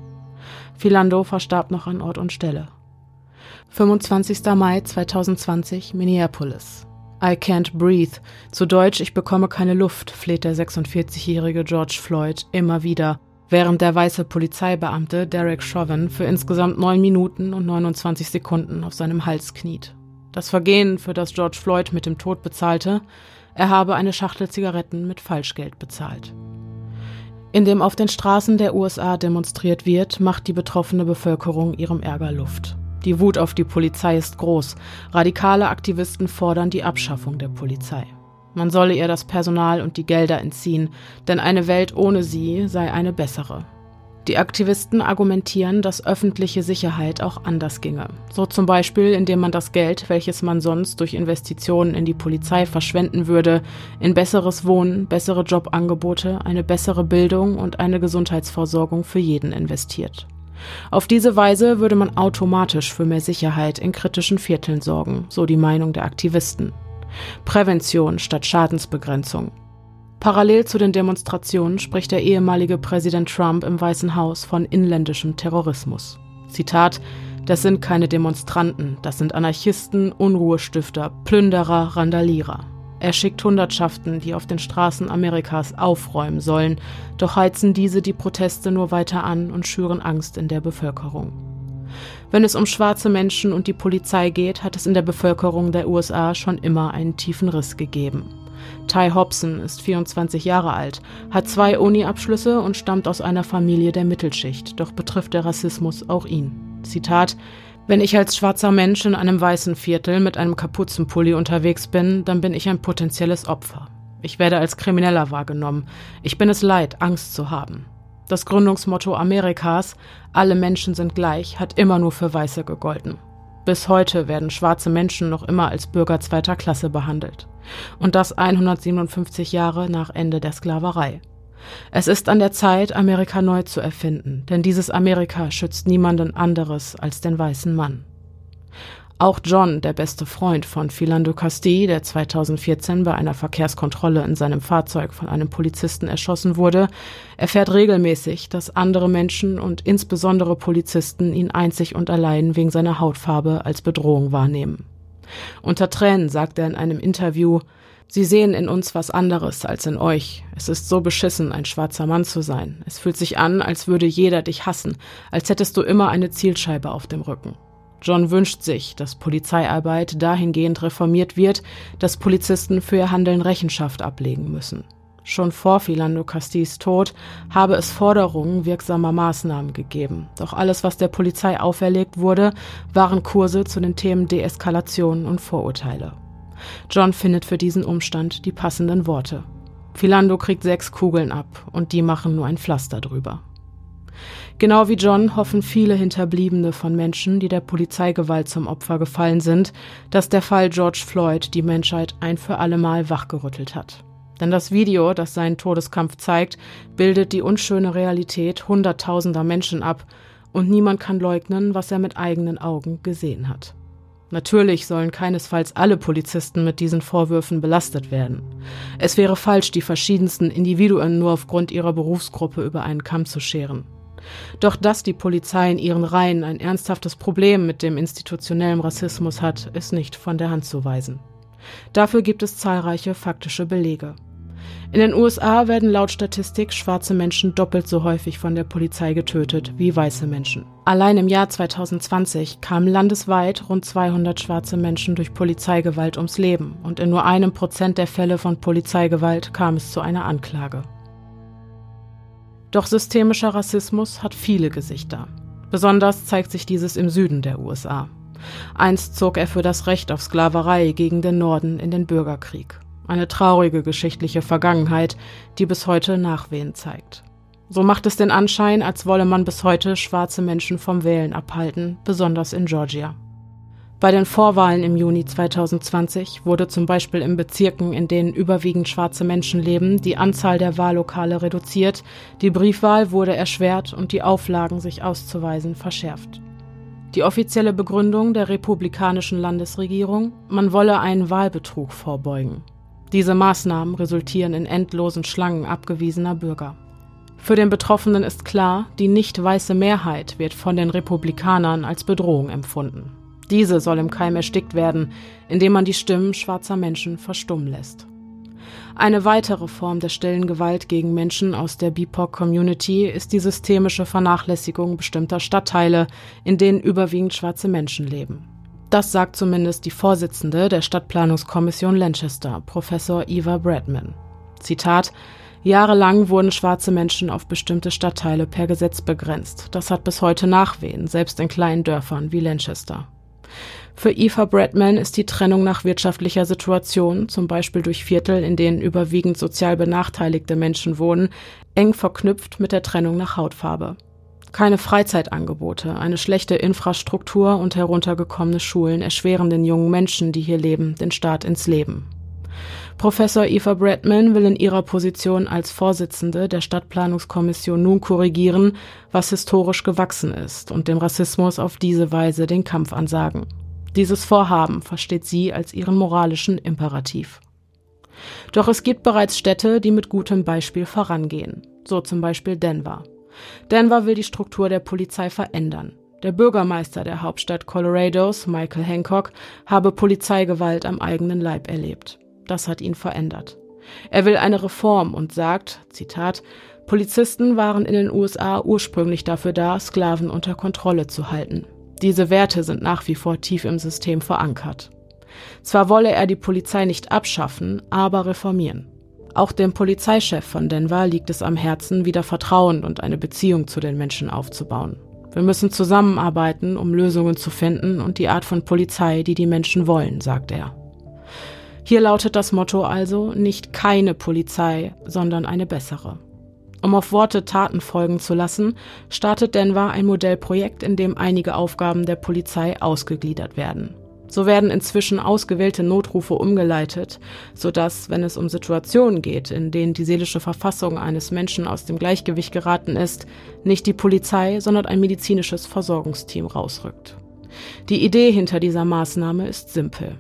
Philando verstarb noch an Ort und Stelle. 25. Mai 2020, Minneapolis. I can't breathe. Zu Deutsch, ich bekomme keine Luft, fleht der 46-jährige George Floyd immer wieder, während der weiße Polizeibeamte Derek Chauvin für insgesamt neun Minuten und 29 Sekunden auf seinem Hals kniet. Das Vergehen, für das George Floyd mit dem Tod bezahlte, er habe eine Schachtel Zigaretten mit Falschgeld bezahlt. Indem auf den Straßen der USA demonstriert wird, macht die betroffene Bevölkerung ihrem Ärger Luft. Die Wut auf die Polizei ist groß. Radikale Aktivisten fordern die Abschaffung der Polizei. Man solle ihr das Personal und die Gelder entziehen, denn eine Welt ohne sie sei eine bessere. Die Aktivisten argumentieren, dass öffentliche Sicherheit auch anders ginge. So zum Beispiel, indem man das Geld, welches man sonst durch Investitionen in die Polizei verschwenden würde, in besseres Wohnen, bessere Jobangebote, eine bessere Bildung und eine Gesundheitsversorgung für jeden investiert. Auf diese Weise würde man automatisch für mehr Sicherheit in kritischen Vierteln sorgen, so die Meinung der Aktivisten. Prävention statt Schadensbegrenzung. Parallel zu den Demonstrationen spricht der ehemalige Präsident Trump im Weißen Haus von inländischem Terrorismus. Zitat Das sind keine Demonstranten, das sind Anarchisten, Unruhestifter, Plünderer, Randalierer. Er schickt Hundertschaften, die auf den Straßen Amerikas aufräumen sollen, doch heizen diese die Proteste nur weiter an und schüren Angst in der Bevölkerung. Wenn es um schwarze Menschen und die Polizei geht, hat es in der Bevölkerung der USA schon immer einen tiefen Riss gegeben. Ty Hobson ist 24 Jahre alt, hat zwei Uni-Abschlüsse und stammt aus einer Familie der Mittelschicht, doch betrifft der Rassismus auch ihn. Zitat Wenn ich als schwarzer Mensch in einem weißen Viertel mit einem Kapuzenpulli unterwegs bin, dann bin ich ein potenzielles Opfer. Ich werde als Krimineller wahrgenommen. Ich bin es leid, Angst zu haben. Das Gründungsmotto Amerikas, alle Menschen sind gleich, hat immer nur für Weiße gegolten. Bis heute werden schwarze Menschen noch immer als Bürger zweiter Klasse behandelt. Und das 157 Jahre nach Ende der Sklaverei. Es ist an der Zeit, Amerika neu zu erfinden, denn dieses Amerika schützt niemanden anderes als den weißen Mann. Auch John, der beste Freund von Philando Casti, der 2014 bei einer Verkehrskontrolle in seinem Fahrzeug von einem Polizisten erschossen wurde, erfährt regelmäßig, dass andere Menschen und insbesondere Polizisten ihn einzig und allein wegen seiner Hautfarbe als Bedrohung wahrnehmen. Unter Tränen sagt er in einem Interview, Sie sehen in uns was anderes als in euch. Es ist so beschissen, ein schwarzer Mann zu sein. Es fühlt sich an, als würde jeder dich hassen, als hättest du immer eine Zielscheibe auf dem Rücken. John wünscht sich, dass Polizeiarbeit dahingehend reformiert wird, dass Polizisten für ihr Handeln Rechenschaft ablegen müssen. Schon vor Philando Castis Tod habe es Forderungen wirksamer Maßnahmen gegeben. Doch alles, was der Polizei auferlegt wurde, waren Kurse zu den Themen Deeskalation und Vorurteile. John findet für diesen Umstand die passenden Worte. Philando kriegt sechs Kugeln ab und die machen nur ein Pflaster drüber. Genau wie John hoffen viele Hinterbliebene von Menschen, die der Polizeigewalt zum Opfer gefallen sind, dass der Fall George Floyd die Menschheit ein für allemal wachgerüttelt hat. Denn das Video, das seinen Todeskampf zeigt, bildet die unschöne Realität hunderttausender Menschen ab und niemand kann leugnen, was er mit eigenen Augen gesehen hat. Natürlich sollen keinesfalls alle Polizisten mit diesen Vorwürfen belastet werden. Es wäre falsch, die verschiedensten Individuen nur aufgrund ihrer Berufsgruppe über einen Kamm zu scheren. Doch dass die Polizei in ihren Reihen ein ernsthaftes Problem mit dem institutionellen Rassismus hat, ist nicht von der Hand zu weisen. Dafür gibt es zahlreiche faktische Belege. In den USA werden laut Statistik schwarze Menschen doppelt so häufig von der Polizei getötet wie weiße Menschen. Allein im Jahr 2020 kamen landesweit rund 200 schwarze Menschen durch Polizeigewalt ums Leben und in nur einem Prozent der Fälle von Polizeigewalt kam es zu einer Anklage. Doch systemischer Rassismus hat viele Gesichter. Besonders zeigt sich dieses im Süden der USA. Einst zog er für das Recht auf Sklaverei gegen den Norden in den Bürgerkrieg. Eine traurige geschichtliche Vergangenheit, die bis heute Nachwehen zeigt. So macht es den Anschein, als wolle man bis heute schwarze Menschen vom Wählen abhalten, besonders in Georgia. Bei den Vorwahlen im Juni 2020 wurde zum Beispiel in Bezirken, in denen überwiegend schwarze Menschen leben, die Anzahl der Wahllokale reduziert, die Briefwahl wurde erschwert und die Auflagen, sich auszuweisen, verschärft. Die offizielle Begründung der republikanischen Landesregierung, man wolle einen Wahlbetrug vorbeugen. Diese Maßnahmen resultieren in endlosen Schlangen abgewiesener Bürger. Für den Betroffenen ist klar, die nicht weiße Mehrheit wird von den Republikanern als Bedrohung empfunden. Diese soll im Keim erstickt werden, indem man die Stimmen schwarzer Menschen verstummen lässt. Eine weitere Form der stillen Gewalt gegen Menschen aus der BIPOC-Community ist die systemische Vernachlässigung bestimmter Stadtteile, in denen überwiegend schwarze Menschen leben. Das sagt zumindest die Vorsitzende der Stadtplanungskommission Lancaster, Professor Eva Bradman. Zitat Jahrelang wurden schwarze Menschen auf bestimmte Stadtteile per Gesetz begrenzt. Das hat bis heute Nachwehen, selbst in kleinen Dörfern wie Lancaster. Für Eva Bradman ist die Trennung nach wirtschaftlicher Situation, zum Beispiel durch Viertel, in denen überwiegend sozial benachteiligte Menschen wohnen, eng verknüpft mit der Trennung nach Hautfarbe. Keine Freizeitangebote, eine schlechte Infrastruktur und heruntergekommene Schulen erschweren den jungen Menschen, die hier leben, den Start ins Leben. Professor Eva Bradman will in ihrer Position als Vorsitzende der Stadtplanungskommission nun korrigieren, was historisch gewachsen ist und dem Rassismus auf diese Weise den Kampf ansagen. Dieses Vorhaben versteht sie als ihren moralischen Imperativ. Doch es gibt bereits Städte, die mit gutem Beispiel vorangehen, so zum Beispiel Denver. Denver will die Struktur der Polizei verändern. Der Bürgermeister der Hauptstadt Colorados, Michael Hancock, habe Polizeigewalt am eigenen Leib erlebt. Das hat ihn verändert. Er will eine Reform und sagt, Zitat, Polizisten waren in den USA ursprünglich dafür da, Sklaven unter Kontrolle zu halten. Diese Werte sind nach wie vor tief im System verankert. Zwar wolle er die Polizei nicht abschaffen, aber reformieren. Auch dem Polizeichef von Denver liegt es am Herzen, wieder Vertrauen und eine Beziehung zu den Menschen aufzubauen. Wir müssen zusammenarbeiten, um Lösungen zu finden und die Art von Polizei, die die Menschen wollen, sagt er. Hier lautet das Motto also nicht keine Polizei, sondern eine bessere. Um auf Worte Taten folgen zu lassen, startet Denver ein Modellprojekt, in dem einige Aufgaben der Polizei ausgegliedert werden. So werden inzwischen ausgewählte Notrufe umgeleitet, sodass, wenn es um Situationen geht, in denen die seelische Verfassung eines Menschen aus dem Gleichgewicht geraten ist, nicht die Polizei, sondern ein medizinisches Versorgungsteam rausrückt. Die Idee hinter dieser Maßnahme ist simpel.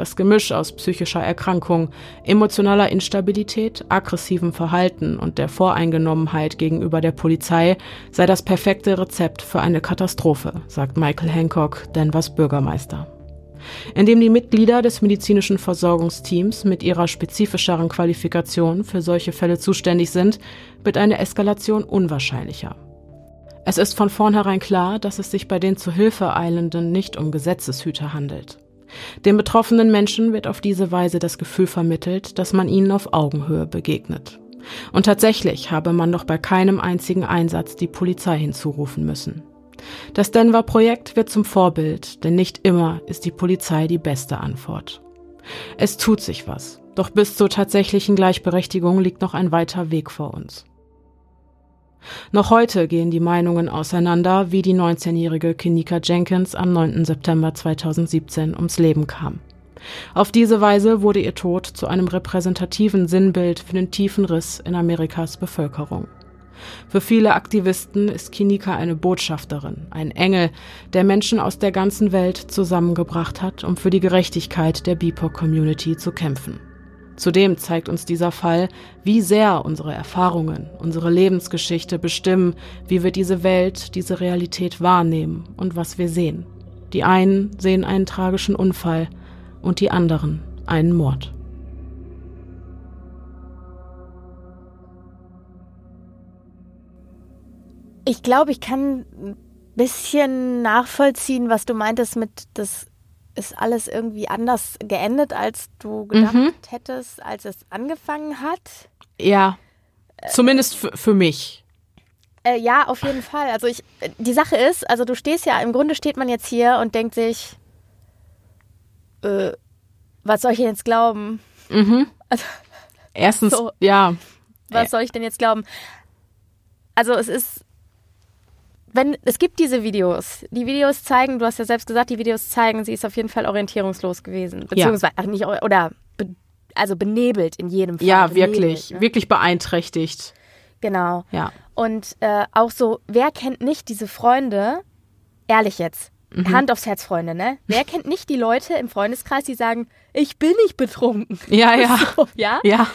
Das Gemisch aus psychischer Erkrankung, emotionaler Instabilität, aggressivem Verhalten und der Voreingenommenheit gegenüber der Polizei sei das perfekte Rezept für eine Katastrophe, sagt Michael Hancock, Denvers Bürgermeister. Indem die Mitglieder des medizinischen Versorgungsteams mit ihrer spezifischeren Qualifikation für solche Fälle zuständig sind, wird eine Eskalation unwahrscheinlicher. Es ist von vornherein klar, dass es sich bei den zu Hilfe Eilenden nicht um Gesetzeshüter handelt. Den betroffenen Menschen wird auf diese Weise das Gefühl vermittelt, dass man ihnen auf Augenhöhe begegnet. Und tatsächlich habe man noch bei keinem einzigen Einsatz die Polizei hinzurufen müssen. Das Denver-Projekt wird zum Vorbild, denn nicht immer ist die Polizei die beste Antwort. Es tut sich was, doch bis zur tatsächlichen Gleichberechtigung liegt noch ein weiter Weg vor uns. Noch heute gehen die Meinungen auseinander, wie die 19-jährige Kenika Jenkins am 9. September 2017 ums Leben kam. Auf diese Weise wurde ihr Tod zu einem repräsentativen Sinnbild für den tiefen Riss in Amerikas Bevölkerung. Für viele Aktivisten ist Kinika eine Botschafterin, ein Engel, der Menschen aus der ganzen Welt zusammengebracht hat, um für die Gerechtigkeit der BIPOC-Community zu kämpfen. Zudem zeigt uns dieser Fall, wie sehr unsere Erfahrungen, unsere Lebensgeschichte bestimmen, wie wir diese Welt, diese Realität wahrnehmen und was wir sehen. Die einen sehen einen tragischen Unfall und die anderen einen Mord. Ich glaube, ich kann ein bisschen nachvollziehen, was du meintest mit, das ist alles irgendwie anders geendet, als du gedacht mhm. hättest, als es angefangen hat. Ja, zumindest für mich. Äh, ja, auf jeden Fall. Also ich, die Sache ist, also du stehst ja, im Grunde steht man jetzt hier und denkt sich, äh, was soll ich denn jetzt glauben? Mhm. Also, Erstens, so, ja. Was soll ich denn jetzt glauben? Also es ist wenn es gibt diese Videos, die Videos zeigen, du hast ja selbst gesagt, die Videos zeigen, sie ist auf jeden Fall orientierungslos gewesen, beziehungsweise ach, nicht oder be, also benebelt in jedem Fall. Ja, benebelt, wirklich, ne? wirklich beeinträchtigt. Genau. Ja. Und äh, auch so, wer kennt nicht diese Freunde? Ehrlich jetzt. Mhm. Hand aufs Herz, Freunde, ne? Wer kennt nicht die Leute im Freundeskreis, die sagen, ich bin nicht betrunken? Ja, ja. [LAUGHS] So, ja? Ja,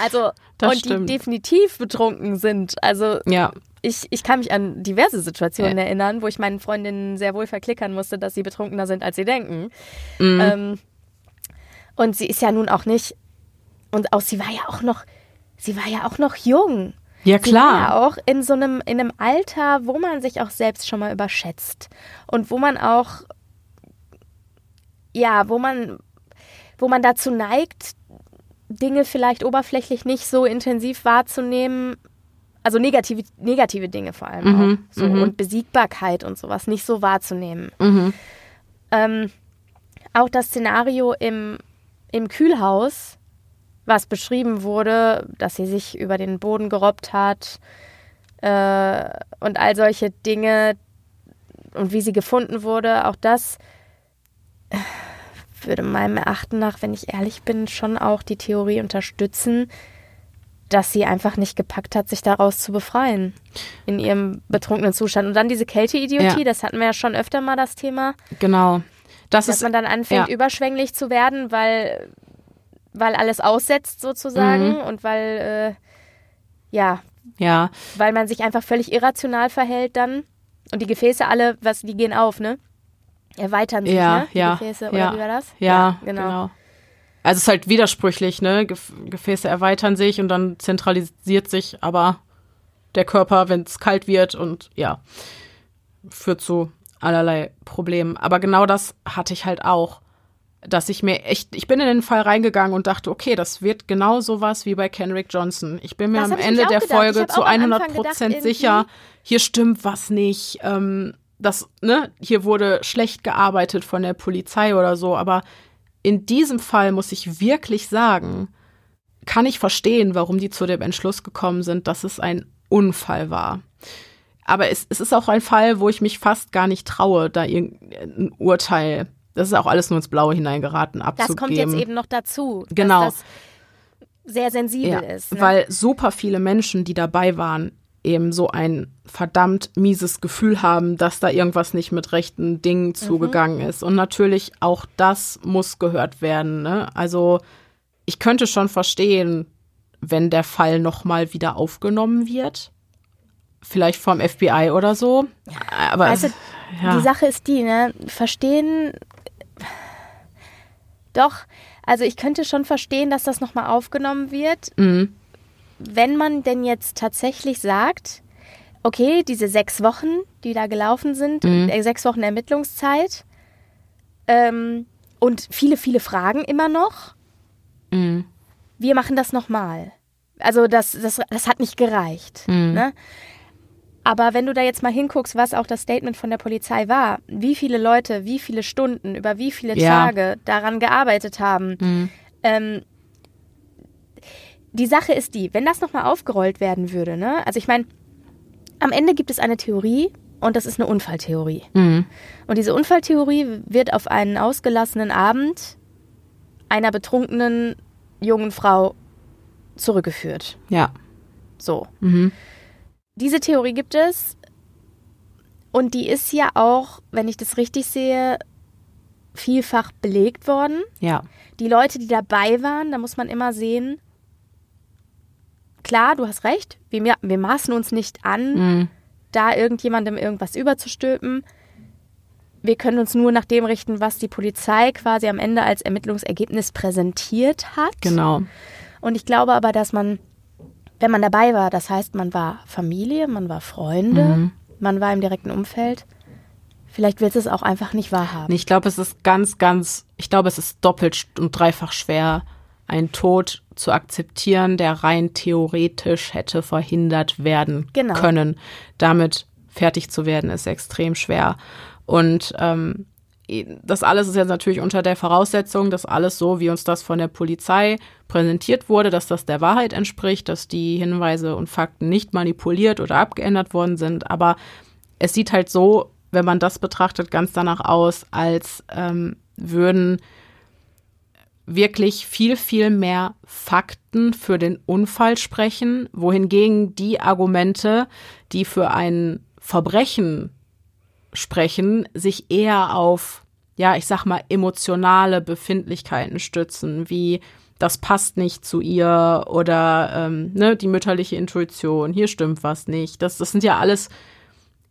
Also, Das und stimmt. die definitiv betrunken sind. Also, ja. Ich, ich kann mich an diverse Situationen Ja. erinnern, wo ich meinen Freundinnen sehr wohl verklickern musste, dass sie betrunkener sind, als sie denken. Mhm. Ähm, und sie ist ja nun auch nicht, und auch sie war ja auch noch, sie war ja auch noch jung. Ja, Sie war ja klar. auch in so einem, in einem Alter, wo man sich auch selbst schon mal überschätzt. Und wo man auch, ja, wo man, wo man dazu neigt, Dinge vielleicht oberflächlich nicht so intensiv wahrzunehmen. Also negative, negative Dinge vor allem Mhm, auch. So, Und Besiegbarkeit und sowas nicht so wahrzunehmen. Mhm. Ähm, auch das Szenario im, im Kühlhaus, was beschrieben wurde, dass sie sich über den Boden gerobbt hat äh, und all solche Dinge und wie sie gefunden wurde, auch das äh, würde meinem Erachten nach, wenn ich ehrlich bin, schon auch die Theorie unterstützen, dass sie einfach nicht gepackt hat, sich daraus zu befreien in ihrem betrunkenen Zustand. Und dann diese Kälteidiotie, Ja. das hatten wir ja schon öfter mal das Thema Genau. Das dass ist man dann anfängt, ja. überschwänglich zu werden, weil, weil alles aussetzt sozusagen Mhm. und weil, äh, ja, ja, weil man sich einfach völlig irrational verhält dann. Und die Gefäße alle, was, die gehen auf, ne? Erweitern sich, Ja, ne? Die ja, Gefäße, oder ja. wie war das? ja, genau. genau. Also es ist halt widersprüchlich, ne? Gef Gefäße erweitern sich und dann zentralisiert sich aber der Körper, wenn es kalt wird und ja, führt zu allerlei Problemen. Aber genau das hatte ich halt auch, dass ich mir echt, ich bin in den Fall reingegangen und dachte, okay, das wird genau sowas wie bei Kenrick Johnson. Ich bin mir Das am Ende der Folge zu auch am 100 Anfang gedacht, Prozent sicher, hier stimmt was nicht. Ähm, das, ne, hier wurde schlecht gearbeitet von der Polizei oder so, aber in diesem Fall muss ich wirklich sagen, kann ich verstehen, warum die zu dem Entschluss gekommen sind, dass es ein Unfall war. Aber es, es ist auch ein Fall, wo ich mich fast gar nicht traue, da irgendein Urteil, das ist auch alles nur ins Blaue hineingeraten, Das abzugeben. kommt jetzt eben noch dazu. Genau. Dass das sehr sensibel ja, ist. Ne? Weil super viele Menschen, die dabei waren, eben so ein verdammt mieses Gefühl haben, dass da irgendwas nicht mit rechten Dingen zugegangen ist. Und natürlich auch das muss gehört werden. Ne? Also ich könnte schon verstehen, wenn der Fall nochmal wieder aufgenommen wird. Vielleicht vom FBI oder so. Aber du, ja. Die Sache ist die, ne? Verstehen. Doch, also ich könnte schon verstehen, dass das nochmal aufgenommen wird, Mhm. Wenn man denn jetzt tatsächlich sagt, okay, diese sechs Wochen, die da gelaufen sind, Mhm. äh, sechs Wochen Ermittlungszeit ähm, und viele, viele Fragen immer noch, Mhm. wir machen das nochmal. Also das, das, das hat nicht gereicht. Mhm. Ne? Aber wenn du da jetzt mal hinguckst, was auch das Statement von der Polizei war, wie viele Leute, wie viele Stunden, über wie viele Ja. Tage daran gearbeitet haben, Mhm. ähm, die Sache ist die, wenn das nochmal aufgerollt werden würde, ne? Also ich meine, am Ende gibt es eine Theorie und das ist eine Unfalltheorie. Mhm. Und diese Unfalltheorie wird auf einen ausgelassenen Abend einer betrunkenen jungen Frau zurückgeführt. Ja. So. Mhm. Diese Theorie gibt es und die ist ja auch, wenn ich das richtig sehe, vielfach belegt worden. Ja. Die Leute, die dabei waren, da muss man immer sehen, klar, du hast recht, wir, wir maßen uns nicht an, Mhm. da irgendjemandem irgendwas überzustülpen. Wir können uns nur nach dem richten, was die Polizei quasi am Ende als Ermittlungsergebnis präsentiert hat. Genau. Und ich glaube aber, dass man, wenn man dabei war, das heißt, man war Familie, man war Freunde, Mhm. man war im direkten Umfeld, vielleicht willst du es auch einfach nicht wahrhaben. Ich glaube, es ist ganz, ganz, ich glaube, es ist doppelt und dreifach schwer, einen Tod zu akzeptieren, der rein theoretisch hätte verhindert werden Genau. können. Damit fertig zu werden, ist extrem schwer. Und ähm, das alles ist jetzt natürlich unter der Voraussetzung, dass alles so, wie uns das von der Polizei präsentiert wurde, dass das der Wahrheit entspricht, dass die Hinweise und Fakten nicht manipuliert oder abgeändert worden sind. Aber es sieht halt so, wenn man das betrachtet, ganz danach aus, als ähm, würden wirklich viel, viel mehr Fakten für den Unfall sprechen, wohingegen die Argumente, die für ein Verbrechen sprechen, sich eher auf, ja, ich sag mal, emotionale Befindlichkeiten stützen, wie das passt nicht zu ihr oder ähm, ne, die mütterliche Intuition, hier stimmt was nicht. Das, das sind ja alles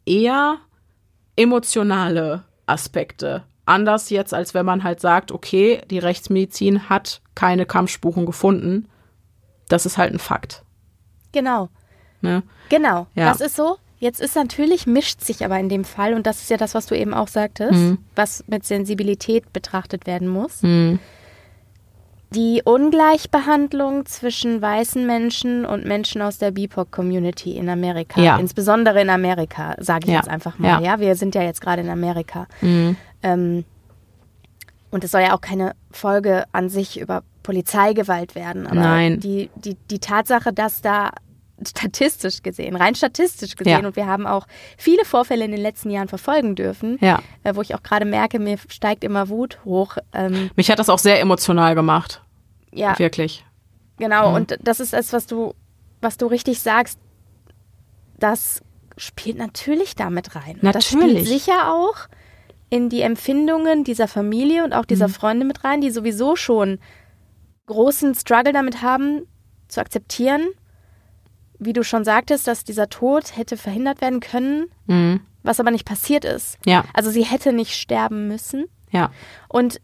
eher emotionale Aspekte. Anders jetzt, als wenn man halt sagt, okay, die Rechtsmedizin hat keine Kampfspuren gefunden. Das ist halt ein Fakt. Genau. Ne? Genau, Ja. das ist so. Jetzt ist natürlich, mischt sich aber in dem Fall, und das ist ja das, was du eben auch sagtest, Mhm. was mit Sensibilität betrachtet werden muss. Die Ungleichbehandlung zwischen weißen Menschen und Menschen aus der BIPOC-Community in Amerika, Ja. insbesondere in Amerika, sage ich Ja. jetzt einfach mal. Ja. Mhm. Ja. wir sind ja jetzt gerade in Amerika. Ähm, und es soll ja auch keine Folge an sich über Polizeigewalt werden. Aber Nein. Die, die, die Tatsache, dass da statistisch gesehen, rein statistisch gesehen, Ja. und wir haben auch viele Vorfälle in den letzten Jahren verfolgen dürfen, Ja. äh, wo ich auch gerade merke, mir steigt immer Wut hoch. Ähm, Mich hat das auch sehr emotional gemacht. ja, Wirklich. genau. Mhm. Und das ist das, was du, was du richtig sagst. Das spielt natürlich damit rein. Und Das spielt Natürlich. sicher auch in die Empfindungen dieser Familie und auch Mhm. dieser Freunde mit rein, die sowieso schon großen Struggle damit haben, zu akzeptieren, wie du schon sagtest, dass dieser Tod hätte verhindert werden können, Mhm. was aber nicht passiert ist. Ja. Also sie hätte nicht sterben müssen. Ja. Und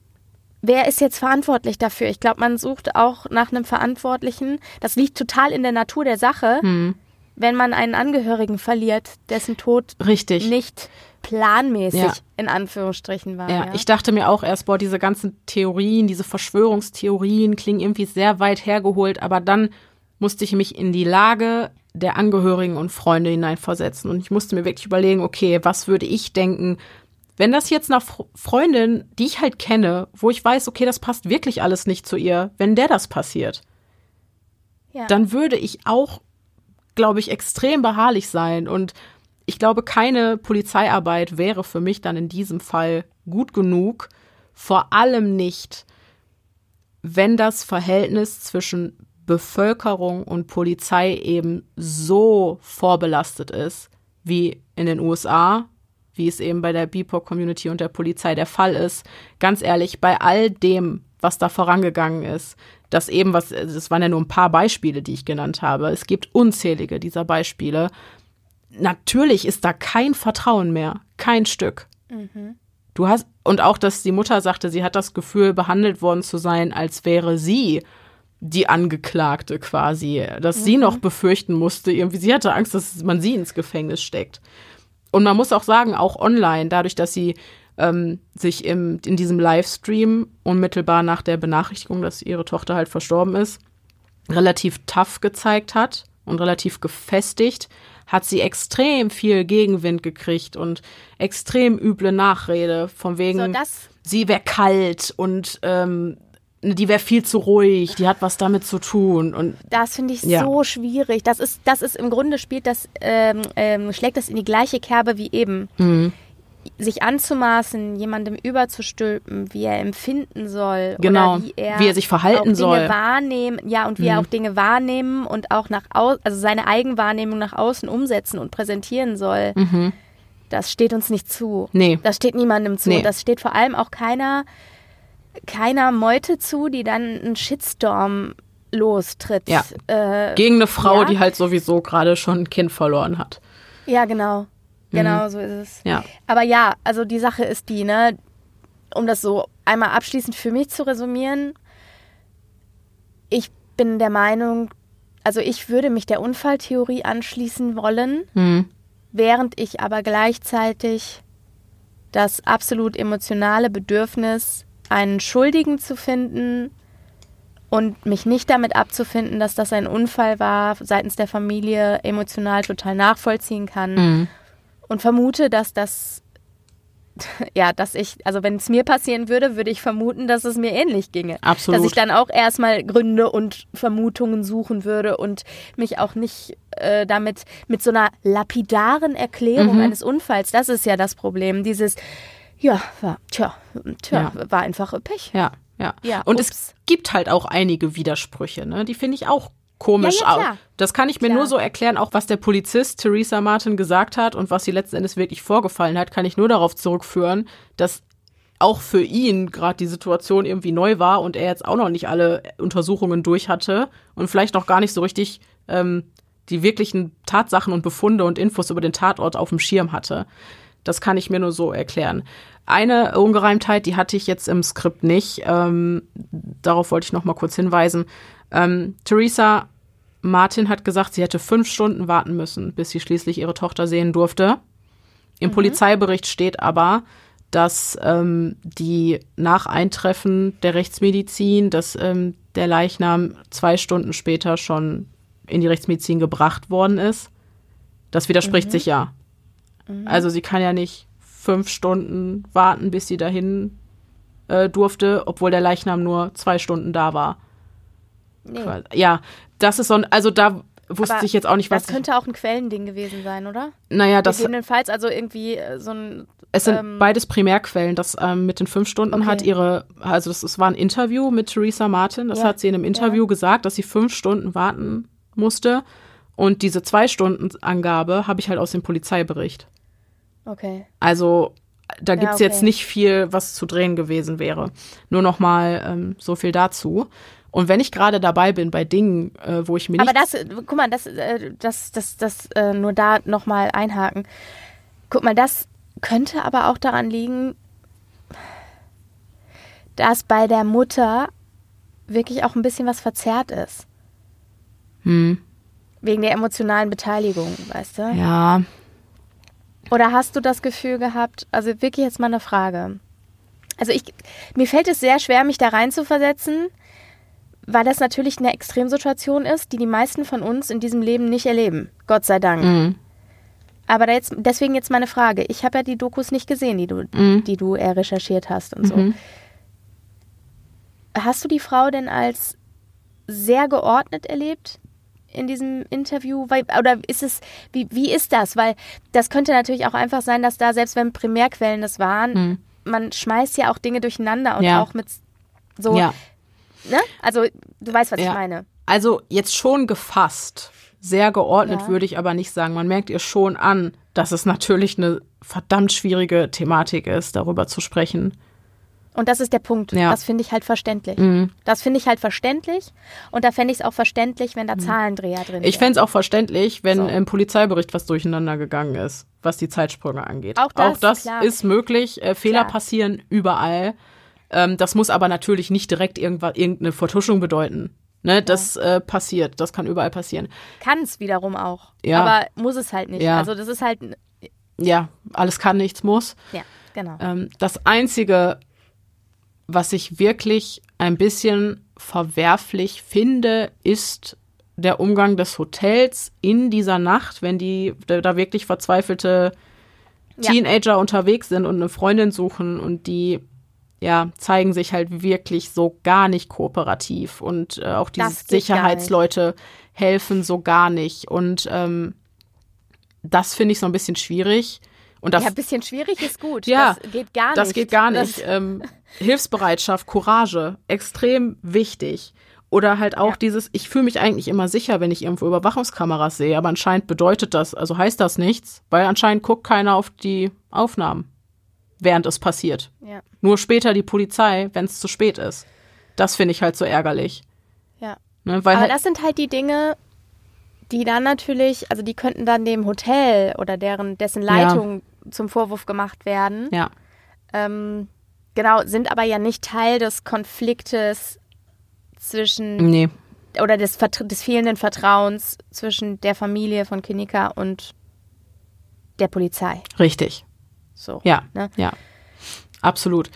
wer ist jetzt verantwortlich dafür? Ich glaube, man sucht auch nach einem Verantwortlichen. Das liegt total in der Natur der Sache, Hm. wenn man einen Angehörigen verliert, dessen Tod Richtig. nicht planmäßig Ja. in Anführungsstrichen war. Ja, Ja, ich dachte mir auch erst, boah, diese ganzen Theorien, diese Verschwörungstheorien klingen irgendwie sehr weit hergeholt, aber dann musste ich mich in die Lage der Angehörigen und Freunde hineinversetzen und ich musste mir wirklich überlegen, okay, was würde ich denken, wenn das jetzt Fr- Freundin, die ich halt kenne, wo ich weiß, okay, das passt wirklich alles nicht zu ihr, wenn der das passiert, ja. dann würde ich auch, glaube ich, extrem beharrlich sein. Und ich glaube, keine Polizeiarbeit wäre für mich dann in diesem Fall gut genug. Vor allem nicht, wenn das Verhältnis zwischen Bevölkerung und Polizei eben so vorbelastet ist, wie in den USA, wie es eben bei der BIPOC-Community und der Polizei der Fall ist. Ganz ehrlich, bei all dem, was da vorangegangen ist, das eben, was, das waren ja nur ein paar Beispiele, die ich genannt habe. Es gibt unzählige dieser Beispiele. Natürlich ist da kein Vertrauen mehr, kein Stück. Du hast, und auch, dass die Mutter sagte, sie hat das Gefühl, behandelt worden zu sein, als wäre sie die Angeklagte quasi, dass sie noch befürchten musste, irgendwie, sie hatte Angst, dass man sie ins Gefängnis steckt. Und man muss auch sagen, auch online, dadurch, dass sie ähm, sich im, in diesem Livestream unmittelbar nach der Benachrichtigung, dass ihre Tochter halt verstorben ist, relativ tough gezeigt hat und relativ gefestigt, hat sie extrem viel Gegenwind gekriegt und extrem üble Nachrede von wegen, So, sie wäre kalt und ähm, die wäre viel zu ruhig, die hat was damit zu tun und Das finde ich Ja. so schwierig. Das ist, das ist im Grunde spielt das, ähm, ähm, schlägt das in die gleiche Kerbe wie eben. Mhm. Sich anzumaßen, jemandem überzustülpen, wie er empfinden soll. Genau. Oder wie er, Wie er sich verhalten Dinge soll. Mhm. wahrnehmen, ja, und wie er auch Dinge wahrnehmen und auch nach also seine Eigenwahrnehmung nach außen umsetzen und präsentieren soll. Das steht uns nicht zu. Mhm. Nee. Das steht niemandem zu. Nee. Das steht vor allem auch keiner, keiner Meute zu, die dann einen Shitstorm lostritt. Ja. Äh, gegen eine Frau, Ja. die halt sowieso gerade schon ein Kind verloren hat. ja, genau. Genau, so ist es. Mhm. Ja. Aber ja, also die Sache ist die, ne, um das so einmal abschließend für mich zu resümieren, ich bin der Meinung, also ich würde mich der Unfalltheorie anschließen wollen, Hm. während ich aber gleichzeitig das absolut emotionale Bedürfnis, einen Schuldigen zu finden und mich nicht damit abzufinden, dass das ein Unfall war, seitens der Familie emotional total nachvollziehen kann Mhm. und vermute, dass das [LAUGHS] ja, dass ich, also wenn es mir passieren würde, würde ich vermuten, dass es mir ähnlich ginge. Absolut. Dass ich dann auch erstmal Gründe und Vermutungen suchen würde und mich auch nicht äh, damit mit so einer lapidaren Erklärung Mhm. eines Unfalls, das ist ja das Problem. Dieses, ja, war, tja, tja, war einfach Pech. Ja, ja. Ja, und ups. es gibt halt auch einige Widersprüche, ne? Die finde ich auch komisch. Ja, ja. Das kann ich mir Klar. nur so erklären, auch was der Polizist Theresa Martin gesagt hat und was sie letzten Endes wirklich vorgefallen hat, kann ich nur darauf zurückführen, dass auch für ihn gerade die Situation irgendwie neu war und er jetzt auch noch nicht alle Untersuchungen durch hatte und vielleicht noch gar nicht so richtig ähm, die wirklichen Tatsachen und Befunde und Infos über den Tatort auf dem Schirm hatte. Das kann ich mir nur so erklären. Eine Ungereimtheit, die hatte ich jetzt im Skript nicht. Ähm, darauf wollte ich noch mal kurz hinweisen. Ähm, Theresa Martin hat gesagt, sie hätte fünf Stunden warten müssen, bis sie schließlich ihre Tochter sehen durfte. Im Polizeibericht steht aber, dass ähm, die nach Eintreffen der Rechtsmedizin, dass ähm, der Leichnam zwei Stunden später schon in die Rechtsmedizin gebracht worden ist. Das widerspricht sich ja. Also sie kann ja nicht fünf Stunden warten, bis sie dahin äh, durfte, obwohl der Leichnam nur zwei Stunden da war. Nee. Ja, das ist so ein, also da wusste Aber ich jetzt auch nicht, was. Das könnte auch ein Quellending gewesen sein, oder? naja, das, Gegebenenfalls, also irgendwie äh, so ein. es sind ähm, beides Primärquellen. Das ähm, mit den fünf Stunden Okay. hat ihre, also das, das war ein Interview mit Theresa Martin. Das Ja, hat sie in einem Interview gesagt, dass sie fünf Stunden warten musste. Und diese zwei Stunden Angabe habe ich halt aus dem Polizeibericht. Okay. Also da Ja, gibt's okay. jetzt nicht viel, was zu drehen gewesen wäre. Nur noch mal ähm, so viel dazu. Und wenn ich gerade dabei bin bei Dingen, äh, wo ich mir Aber nicht das, äh, guck mal, das, äh, das, das, das, äh, nur da nochmal einhaken. Guck mal, das könnte aber auch daran liegen, dass bei der Mutter wirklich auch ein bisschen was verzerrt ist. Hm. Wegen der emotionalen Beteiligung, weißt du? ja, Oder hast du das Gefühl gehabt, also wirklich jetzt mal eine Frage. Also ich, mir fällt es sehr schwer, mich da reinzuversetzen, weil das natürlich eine Extremsituation ist, die die meisten von uns in diesem Leben nicht erleben. Gott sei Dank. Mhm. Aber da jetzt, deswegen jetzt meine Frage. Ich habe ja die Dokus nicht gesehen, die du, Mhm. die du äh, recherchiert hast und so. Hast du die Frau denn als sehr geordnet erlebt in diesem Interview? Oder ist es, wie, wie ist das? Weil das könnte natürlich auch einfach sein, dass da, selbst wenn Primärquellen das waren, man schmeißt ja auch Dinge durcheinander und. Ja. auch mit so, ja. ne? Also du weißt, was Ja. ich meine. Also jetzt schon gefasst. Sehr geordnet würde ich aber nicht sagen. Man merkt ihr schon an, dass es natürlich eine verdammt schwierige Thematik ist, darüber zu sprechen. Und das ist der Punkt. Ja. Mhm. Das finde ich halt verständlich. Das finde ich halt verständlich. Und da fände ich es auch verständlich, wenn da Zahlendreher drin Mhm. Ich fände es auch verständlich, wenn So. im Polizeibericht was durcheinander gegangen ist, was die Zeitsprünge angeht. Auch das, klar. ist möglich. Äh, Fehler Klar. passieren überall. Ähm, das muss aber natürlich nicht direkt irgendeine Vertuschung bedeuten. Ne, das äh, passiert, das kann überall passieren. Kann es wiederum auch. Ja. Aber muss es halt nicht. Ja. Also das ist halt, Ja, alles kann, nichts muss. ja, genau. Ähm, das Einzige, was ich wirklich ein bisschen verwerflich finde, ist der Umgang des Hotels in dieser Nacht, wenn die da wirklich verzweifelte Ja. Teenager unterwegs sind und eine Freundin suchen und die ja zeigen sich halt wirklich so gar nicht kooperativ und äh, auch nicht. Sicherheitsleute helfen so gar nicht und ähm, das finde ich so ein bisschen schwierig und da ja, ein bisschen schwierig ist gut. Ja, das geht gar nicht. das geht gar Das- nicht. ähm, Hilfsbereitschaft, Courage, extrem wichtig. Oder halt auch Ja. dieses, ich fühle mich eigentlich immer sicher, wenn ich irgendwo Überwachungskameras sehe, aber anscheinend bedeutet das, also heißt das nichts, weil anscheinend guckt keiner auf die Aufnahmen, während es passiert. ja, Nur später die Polizei, wenn es zu spät ist. Das finde ich halt so ärgerlich. ja. Ne? Weil Aber halt, das sind halt die Dinge, die dann natürlich, also die könnten dann dem Hotel oder deren dessen Leitung zum Vorwurf gemacht werden. ja, Ähm, genau, sind aber ja nicht Teil des Konfliktes zwischen nee, oder des, des fehlenden Vertrauens zwischen der Familie von Kinika und der Polizei. richtig. So. Ja, Ne? ja, absolut.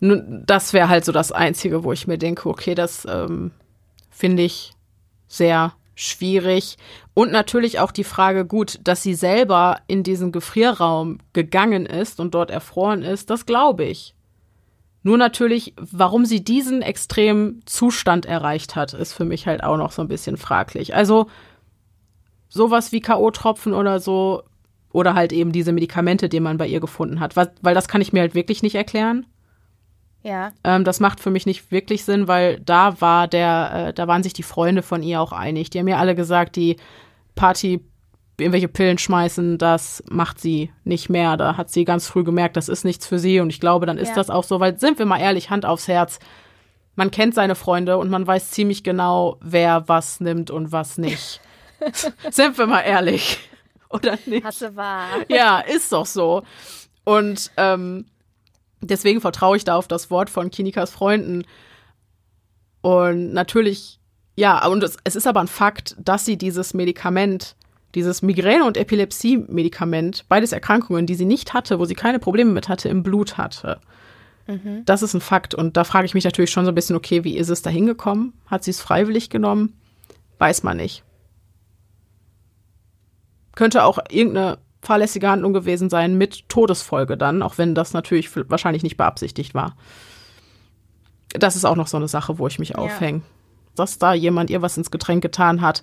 Nun, das wäre halt so das Einzige, wo ich mir denke, okay, das ähm, finde ich sehr schwierig. Und natürlich auch die Frage, gut, dass sie selber in diesen Gefrierraum gegangen ist und dort erfroren ist, das glaube ich. Nur natürlich, warum sie diesen extremen Zustand erreicht hat, ist für mich halt auch noch so ein bisschen fraglich. Also sowas wie K.O.-Tropfen oder so, oder halt eben diese Medikamente, die man bei ihr gefunden hat, weil, das kann ich mir halt wirklich nicht erklären. Ja. Ähm, das macht für mich nicht wirklich Sinn, weil da war der, äh, da waren sich die Freunde von ihr auch einig. Die haben mir alle gesagt, die Party irgendwelche Pillen schmeißen, das macht sie nicht mehr. Da hat sie ganz früh gemerkt, das ist nichts für sie. Und ich glaube, dann ist Ja. das auch so, weil sind wir mal ehrlich, Hand aufs Herz. Man kennt seine Freunde und man weiß ziemlich genau, wer was nimmt und was nicht. [LAUGHS] sind wir mal ehrlich. Oder nicht? Hasse wahr. Ja, ist doch so. Und ähm, deswegen vertraue ich da auf das Wort von Kinikas Freunden. Und natürlich, ja, und es, es ist aber ein Fakt, dass sie dieses Medikament, dieses Migräne- und Epilepsie-Medikament, beides Erkrankungen, die sie nicht hatte, wo sie keine Probleme mit hatte, im Blut hatte. Das ist ein Fakt. Und da frage ich mich natürlich schon so ein bisschen, okay, wie ist es da hingekommen? Hat sie es freiwillig genommen? Weiß man nicht. Könnte auch irgendeine fahrlässige Handlung gewesen sein mit Todesfolge dann, auch wenn das natürlich wahrscheinlich nicht beabsichtigt war. Das ist auch noch so eine Sache, wo ich mich aufhänge. Dass da jemand ihr was ins Getränk getan hat.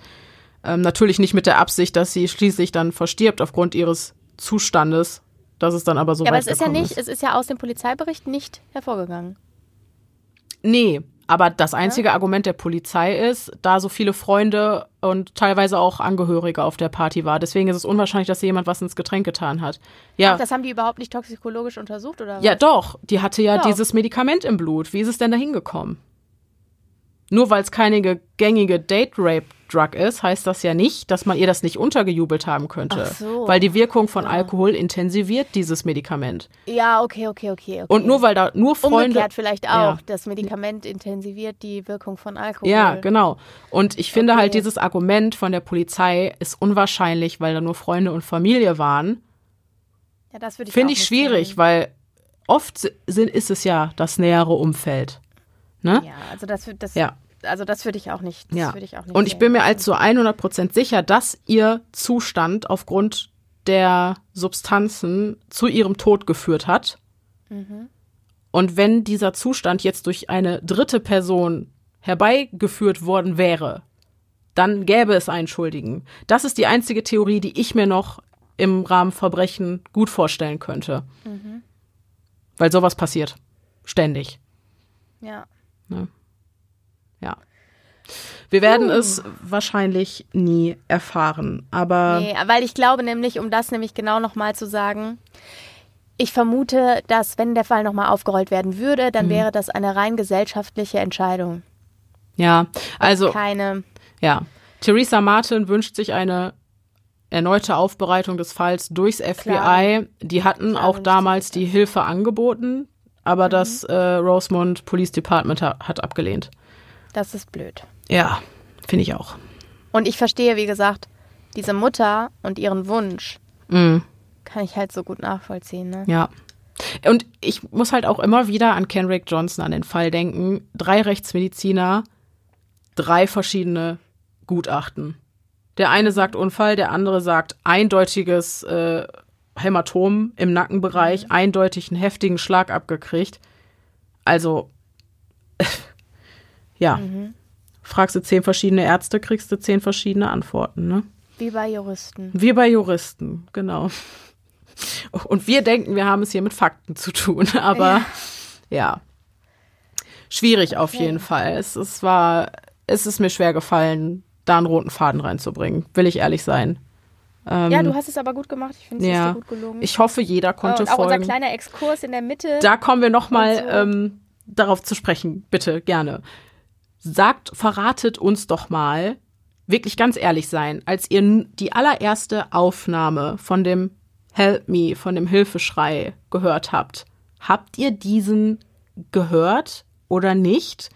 Ähm, natürlich nicht mit der Absicht, dass sie schließlich dann verstirbt aufgrund ihres Zustandes. Dass es dann aber so Ja, aber es ist ja nicht, es ist ja aus dem Polizeibericht nicht hervorgegangen. Nee, aber das einzige Argument der Polizei ist, da so viele Freunde und teilweise auch Angehörige auf der Party war. Deswegen ist es unwahrscheinlich, dass jemand was ins Getränk getan hat. Ja, Ach, das haben die überhaupt nicht toxikologisch untersucht, oder was? ja doch, die hatte ja Doch. dieses Medikament im Blut. Wie ist es denn da hingekommen? Nur weil es keine ge- gängige Date-Rape-Drug ist, heißt das ja nicht, dass man ihr das nicht untergejubelt haben könnte. Ach so. Weil die Wirkung von Alkohol intensiviert dieses Medikament. Ja, okay, okay, okay. okay. Und nur weil da nur Freunde. Umgekehrt vielleicht auch. Ja. Das Medikament intensiviert die Wirkung von Alkohol. Ja, genau. Und ich finde Okay. halt, dieses Argument von der Polizei ist unwahrscheinlich, weil da nur Freunde und Familie waren. Ja, das würde ich Finde ich schwierig, sehen. weil oft si- sind, ist es ja das nähere Umfeld. Ne? Ja, also das, das, Ja. Also das würde ich auch nicht. Ja. ich auch nicht Und ich bin mir als zu 100% sicher, dass ihr Zustand aufgrund der Substanzen zu ihrem Tod geführt hat. Mhm. Und wenn dieser Zustand jetzt durch eine dritte Person herbeigeführt worden wäre, dann gäbe es einen Schuldigen. Das ist die einzige Theorie, die ich mir noch im Rahmen Verbrechen gut vorstellen könnte. Mhm. Weil sowas passiert. Ständig. Ja. Ja. Wir werden es wahrscheinlich nie erfahren, aber Nee, weil ich glaube nämlich, um das nämlich genau nochmal zu sagen, ich vermute, dass wenn der Fall nochmal aufgerollt werden würde, Mhm. dann wäre das eine rein gesellschaftliche Entscheidung. ja, also Keine. ja. Theresa Martin wünscht sich eine erneute Aufbereitung des Falls durchs FBI. Die hatten Klar auch damals die Hilfe angeboten, aber das äh, Rosemont Police Department ha hat abgelehnt. Das ist blöd. Ja, finde ich auch. Und ich verstehe, wie gesagt, diese Mutter und ihren Wunsch Mhm. kann ich halt so gut nachvollziehen. Ne? Ja. Und ich muss halt auch immer wieder an Kenrick Johnson, an den Fall denken. Drei Rechtsmediziner, drei verschiedene Gutachten. Der eine sagt Unfall, der andere sagt eindeutiges äh, Hämatom im Nackenbereich, eindeutig einen heftigen Schlag abgekriegt. Also, [LAUGHS] ja. Fragst du zehn verschiedene Ärzte, kriegst du zehn verschiedene Antworten, ne? Wie bei Juristen. Wir bei Juristen, genau. Und wir denken, wir haben es hier mit Fakten zu tun, [LAUGHS] aber ja. Schwierig auf jeden Fall. Es, es war, es ist mir schwer gefallen, da einen roten Faden reinzubringen, will ich ehrlich sein. ja, du hast es aber gut gemacht. Ich finde, es ist Ja, dir gut gelungen. ich hoffe, jeder Oh, konnte und auch unser folgen. kleiner Exkurs in der Mitte. Da kommen wir nochmal so. ähm, darauf zu sprechen, bitte, gerne. Sagt, verratet uns doch mal, wirklich ganz ehrlich sein, als ihr die allererste Aufnahme von dem Help Me, von dem Hilfeschrei gehört habt, habt ihr diesen gehört oder nicht?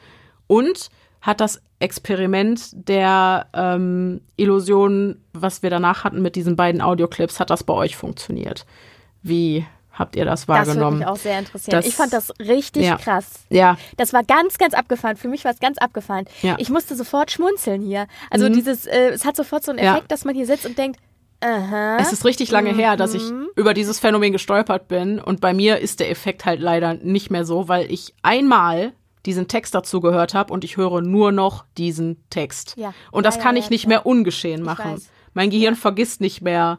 Und hat das Experiment der ähm, Illusionen, was wir danach hatten mit diesen beiden Audioclips, hat das bei euch funktioniert? Wie habt ihr das Das würde wahrgenommen? mich auch sehr interessieren. Das- ich fand das richtig Ja. krass. ja, Das war ganz, ganz abgefahren. Für mich war es ganz abgefahren. Ja. Mhm. Ich musste sofort schmunzeln hier. Also dieses, äh, es hat sofort so einen Ja. Effekt, dass man hier sitzt und denkt, aha. es ist richtig lange her, dass ich Mhm. über dieses Phänomen gestolpert bin. Und bei mir ist der Effekt halt leider nicht mehr so, weil ich einmal diesen Text dazu gehört habe und ich höre nur noch diesen Text. Ja. Und das Ja, kann ja, ich ja, nicht mehr ungeschehen machen. Mein Gehirn vergisst nicht mehr,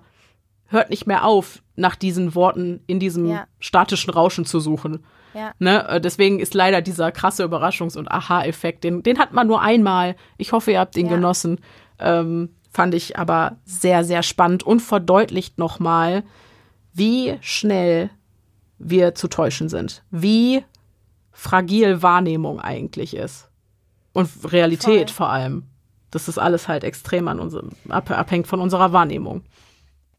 hört nicht mehr auf, nach diesen Worten in diesem Ja. statischen Rauschen zu suchen. Ja. Ne? Äh, Deswegen ist leider dieser krasse Überraschungs- und Aha-Effekt, den, den hat man nur einmal. Ich hoffe, ihr habt ihn Ja. genossen. Ähm, fand ich aber sehr, sehr spannend und verdeutlicht nochmal, wie schnell wir zu täuschen sind. Wie fragil Wahrnehmung eigentlich ist. Und Realität Voll. vor allem. Das ist alles halt extrem an unserem, ab, abhängt von unserer Wahrnehmung.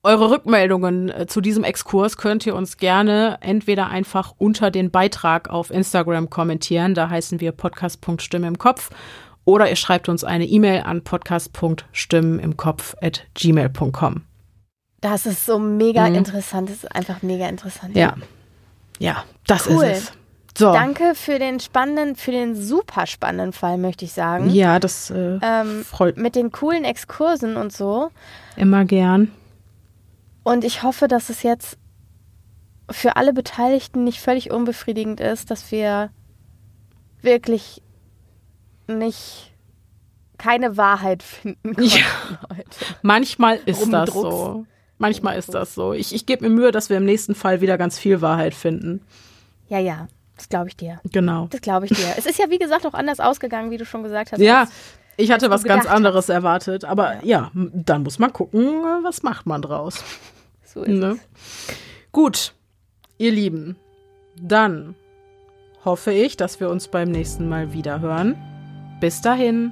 Eure Rückmeldungen äh, zu diesem Exkurs könnt ihr uns gerne entweder einfach unter den Beitrag auf Instagram kommentieren, da heißen wir podcast.stimme im Kopf, oder ihr schreibt uns eine E-Mail an podcast.stimmen im Kopf at gmail.com. Das ist so mega Mhm. interessant. Das ist einfach mega interessant. Ja. Ja, das Cool. ist es. So. Danke für den spannenden, für den super spannenden Fall, möchte ich sagen. Ja, das äh, Ähm, freut mit den coolen Exkursen und so. immer gern. Und ich hoffe, dass es jetzt für alle Beteiligten nicht völlig unbefriedigend ist, dass wir wirklich nicht keine Wahrheit finden konnten Ja. heute. Manchmal ist das Rumdrucks. so. Manchmal ist das so. Ich, ich gebe mir Mühe, dass wir im nächsten Fall wieder ganz viel Wahrheit finden. Ja, ja, das glaube ich dir. Genau. Das glaube ich dir. es ist ja, wie gesagt, auch anders ausgegangen, wie du schon gesagt hast. Ja, als- ich hatte was ganz anderes erwartet. Aber ja. m- dann muss man gucken, äh, was macht man draus. So ist Ne? Gut, ihr Lieben, dann hoffe ich, dass wir uns beim nächsten Mal wieder hören. Bis dahin,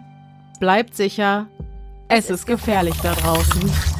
bleibt sicher, es ist gefährlich da draußen.